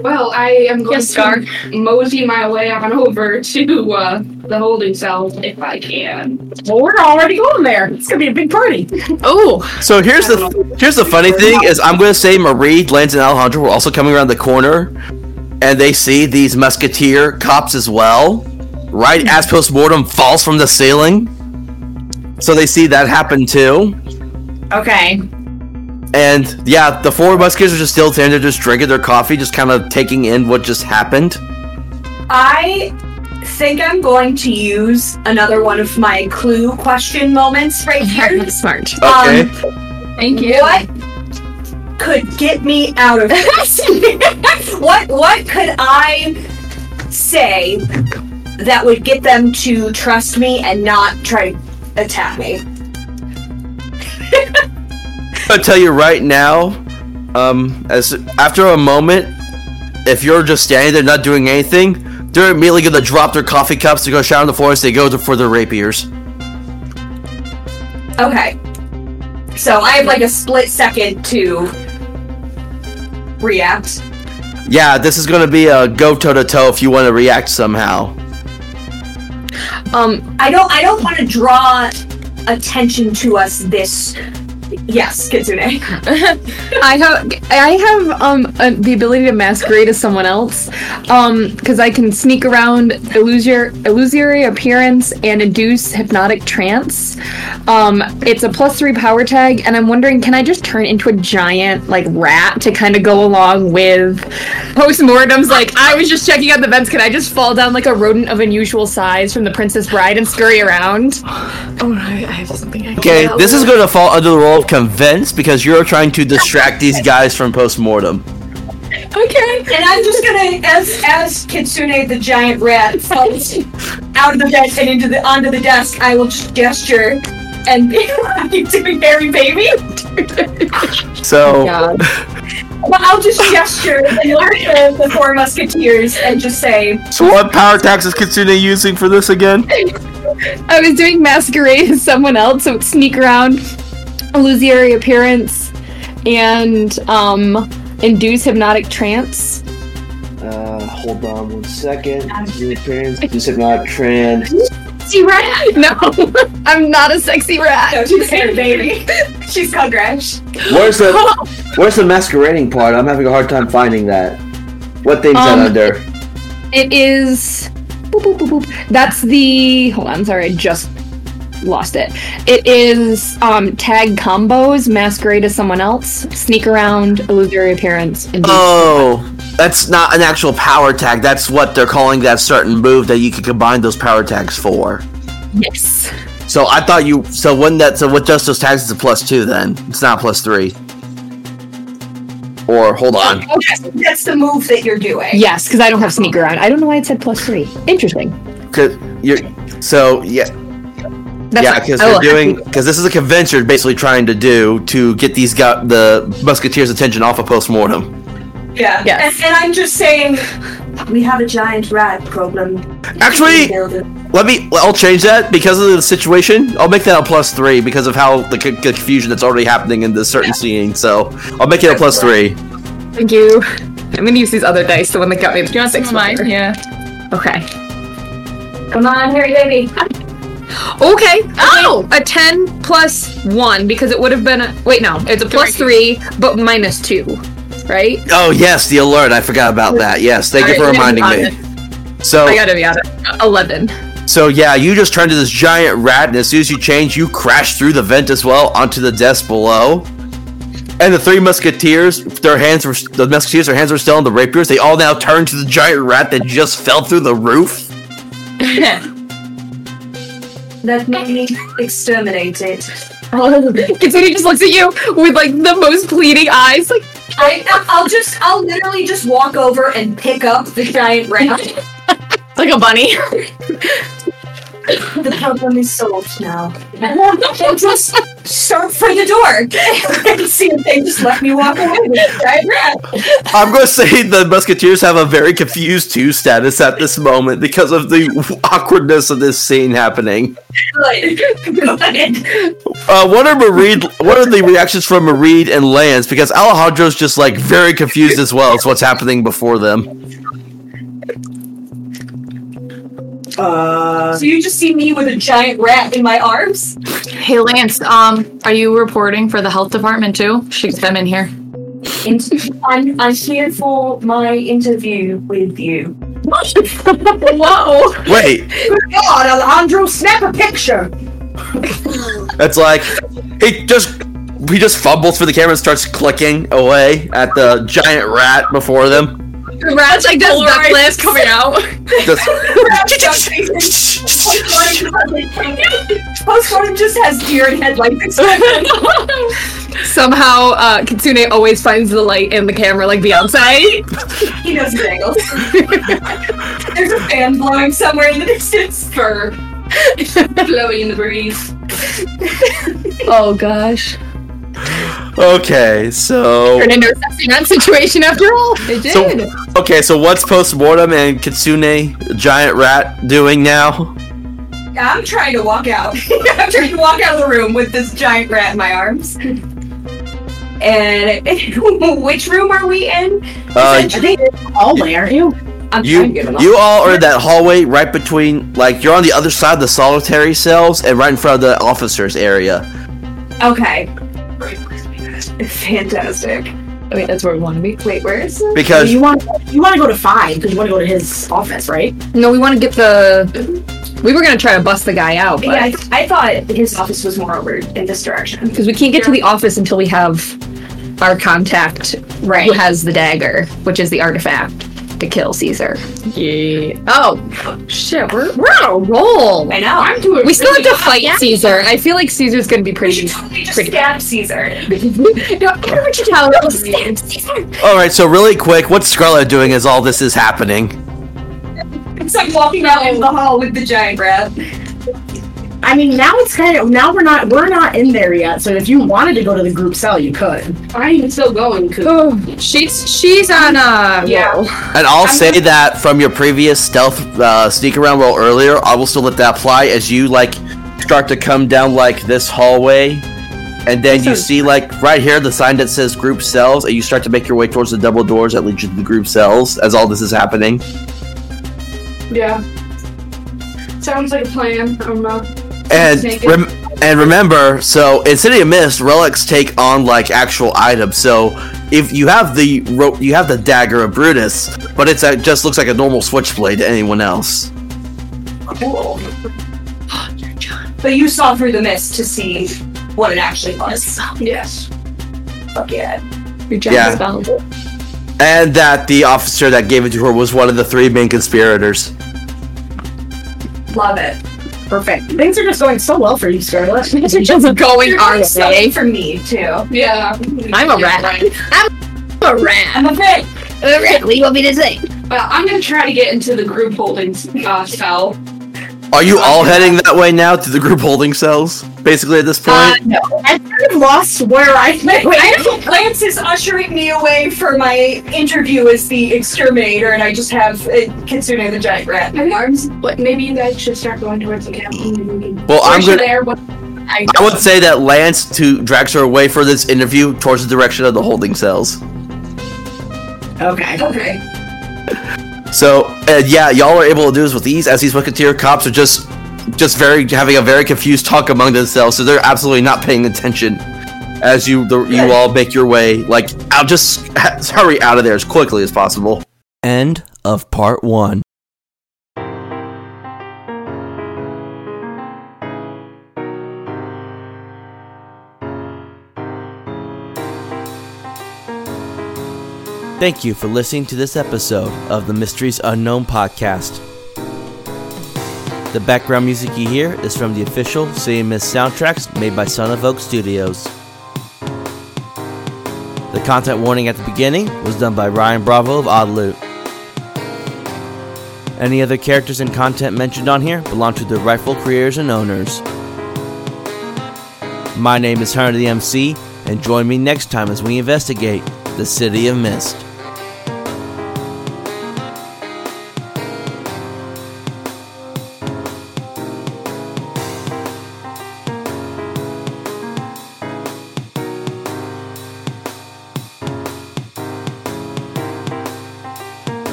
Well, I am going Yes, Scar. to mosey my way on over to uh, the holding cell if I can. Well, we're already going there. It's gonna be a big party. Oh. So here's the here's the funny thing is I'm going to say Marie, Lance, and Alejandro were also coming around the corner, and they see these musketeer cops as well. Right as postmortem falls from the ceiling, so they see that happen too. Okay. And yeah, the four musketeers are just still standing there, just drinking their coffee, just kind of taking in what just happened. I think I'm going to use another one of my clue question moments right here. Smart. Okay. Um, Thank you. What could get me out of this? (laughs) what what could I say that would get them to trust me and not try to attack me? I'll tell you right now, um, as after a moment, if you're just standing there not doing anything, they're immediately gonna drop their coffee cups to go shout on the floor as they go to, for their rapiers. Okay. So I have like a split second to react. Yeah, this is gonna be a go toe to toe if you want to react somehow. Um, I don't I don't want to draw attention to us this Yes, Kitsune. (laughs) I have I have um uh, the ability to masquerade as someone else, um because I can sneak around, illusory illusory appearance, and induce hypnotic trance. Um, it's a plus three power tag, and I'm wondering, can I just turn into a giant like rat to kind of go along with postmortems? Like I was just checking out the vents. Can I just fall down like a rodent of unusual size from the Princess Bride and scurry around? Oh, I, I have something. I Okay, this is gonna fall under the role of convince because you're trying to distract these guys from postmortem. Okay. And I'm just gonna, as as Kitsune the giant rat falls out of the bed and into the onto the desk, I will just gesture and be (laughs) like, doing Harry baby. So oh God. Well, I'll just gesture and look at the four musketeers and just say, So what power tags is Kitsune using for this again? (laughs) I was doing masquerade as someone else, so it's sneak around, illusory appearance, and um, induce hypnotic trance. Uh, hold on one second. Your appearance, just hypnotic trance. Sexy rat? (laughs) No, (laughs) I'm not a sexy rat. "No, she's Harry baby. (laughs) She's called Grash." Where's the Where's the masquerading part? I'm having a hard time finding that. What thing's Um, that under? It is. Boop, boop, boop, boop. That's the. Hold on, sorry, I just lost it. It is um, tag combos, masquerade as someone else, sneak around, illusory appearance, induce. Oh, that's not an actual power tag. That's what they're calling that certain move that you can combine those power tags for. Yes. So I thought you. So when that. So with just those tags, it's a plus two. Then it's not plus three. Or hold on. Okay, that's the move that you're doing. Yes, because I don't have sneak around. I don't know why it said plus three. Interesting. Cause you're so yeah. That's yeah, because I they're doing because this is a convention you're basically trying to do to get these got the musketeers' attention off of postmortem. Yeah. Yes. And, and I'm just saying, we have a giant rat problem. Actually, let me. I'll change that because of the situation. I'll make that a plus three because of how the c- confusion that's already happening in this certain scene. So I'll make it a plus three. Thank you. I'm gonna use these other dice, the one that got me Do you want six some mine? Yeah. Okay. Come on, Harry baby. Okay. Oh, a ten plus one because it would have been. A, wait, no, it's a plus three, but minus two, right? Oh yes, the alert. I forgot about that. Yes, thank you for Alright, reminding got me. So I gotta be at it. Eleven. So yeah, you just turned to this giant rat, and as soon as you change, you crash through the vent as well onto the desk below. And the three musketeers, their hands were the musketeers, their hands were still on the rapiers. They all now turn to the giant rat that just fell through the roof. (laughs) Let me exterminate it. (laughs) Kitsune just looks at you with like the most pleading eyes, like I, I'll just, I'll literally just walk over and pick up the giant rat. (laughs) like a bunny. (laughs) the problem is solved now. and just start for the door (laughs) and see if they just let me walk away with the giant rat. I'm going to say the musketeers have a very confused two status at this moment because of the awkwardness of this scene happening. Good. Good. Uh, what are Marie? What are the reactions from Marie and Lance? Because Alejandro's just like very confused as well as what's happening before them. Uh, So you just see me with a giant rat in my arms? Hey Lance, um, are you reporting for the health department too? Shoot them in here. I'm, I'm here for my interview with you. (laughs) Whoa! Wait, good God, Alejandro, snap a picture. It's like he just he just fumbles for the camera and starts clicking away at the giant rat before them. The rat's like does duck lips coming (laughs) out. Just, Postmortem just has deer in headlights. (laughs) Somehow, uh, Kitsune always finds the light in the camera, like Beyonce. he knows his angles. There's a fan blowing somewhere in the distance. Fur (laughs) blowing in the breeze. Oh gosh. Okay, so Turned into a sexy nut situation after all. It did. so okay, so what's post mortem and Kitsune giant rat doing now? I'm trying to walk out. (laughs) I'm trying to walk out of the room with this giant rat in my arms. And (laughs) which room are we in? Uh, I think hallway, aren't you? I'm you trying to get him you all are in that hallway right between like you're on the other side of the solitary cells and right in front of the officers area. Okay. Fantastic. I mean, that's where we want to be. Wait, where is it? Because you want you want to go to five because you want to go to his office, right? No, we want to get the. We were gonna try to bust the guy out, but Yeah, I, I thought his office was more over in this direction. because we can't get to the office until we have our contact Right. who has the dagger, which is the artifact to kill Caesar. Yeah. Oh shit, we're we're on a roll. I know. I'm doing We still have to fight Caesar. I feel like Caesar's gonna be We pretty. should totally just pretty stab Caesar. (laughs) no, what you tell him? Stab Caesar. all right, so really quick, what's Scarlet doing as all this is happening? It's like walking out in oh. the hall with the giant rat. I mean, now it's kind of now we're not we're not in there yet. So if you wanted to go to the group cell, you could. I'm still going because Oh, she's she's on a Yeah. roll. And I'll say that from your previous stealth uh, sneak around roll earlier, I will still let that apply as you like start to come down like this hallway, and then you see like right here the sign that says group cells, and you start to make your way towards the double doors that lead you to the group cells as all this is happening. yeah. Sounds like a plan. I'm uh, And rem- and remember, so in City of Mist, relics take on like actual items. So if you have the ro- you have the dagger of Brutus, but it's a, just looks like a normal switchblade to anyone else. Cool. But you saw through the mist to see what it actually was. yes. Fuck yeah. Your job Yeah. is spelled. And that the officer that gave it to her was one of the three main conspirators. Love it. Perfect. Things are just going so well for you, Scarlett. (laughs) Things are just going our way. for me too. Yeah. I'm a rat. I'm a rat. I'm a bit. A rat. What do you want me to say? Well, I'm gonna try to get into the group holdings uh, cell. Are you all heading that way now to the group holding cells? Basically, at this point. Uh, no, I kind of lost where I (laughs) Wait, wait, Lance is ushering me away for my interview as the exterminator, and I just have uh, Kitsune the giant rat. Arms. But maybe you guys should start going towards the camp. well, I'm Once gonna. there. What, I, I would say that Lance to drags her away for this interview towards the direction of the holding cells. Okay. okay. So uh, yeah, y'all are able to do this with ease, as these Musketeer cops are just, just very having a very confused talk among themselves. So they're absolutely not paying attention as you the, you all make your way. Like, I'll just (laughs) hurry out of there as quickly as possible. End of part one. Thank you for listening to this episode of the Misteries Unknown podcast. The background music you hear is from the official City Mist soundtracks made by Son of Oak Studios. The content warning at the beginning was done by Ryan Bravo of Odd Loot. Any other characters and content mentioned on here belong to their rightful creators and owners. My name is Hunter the MC, and join me next time as we investigate the City of Mist.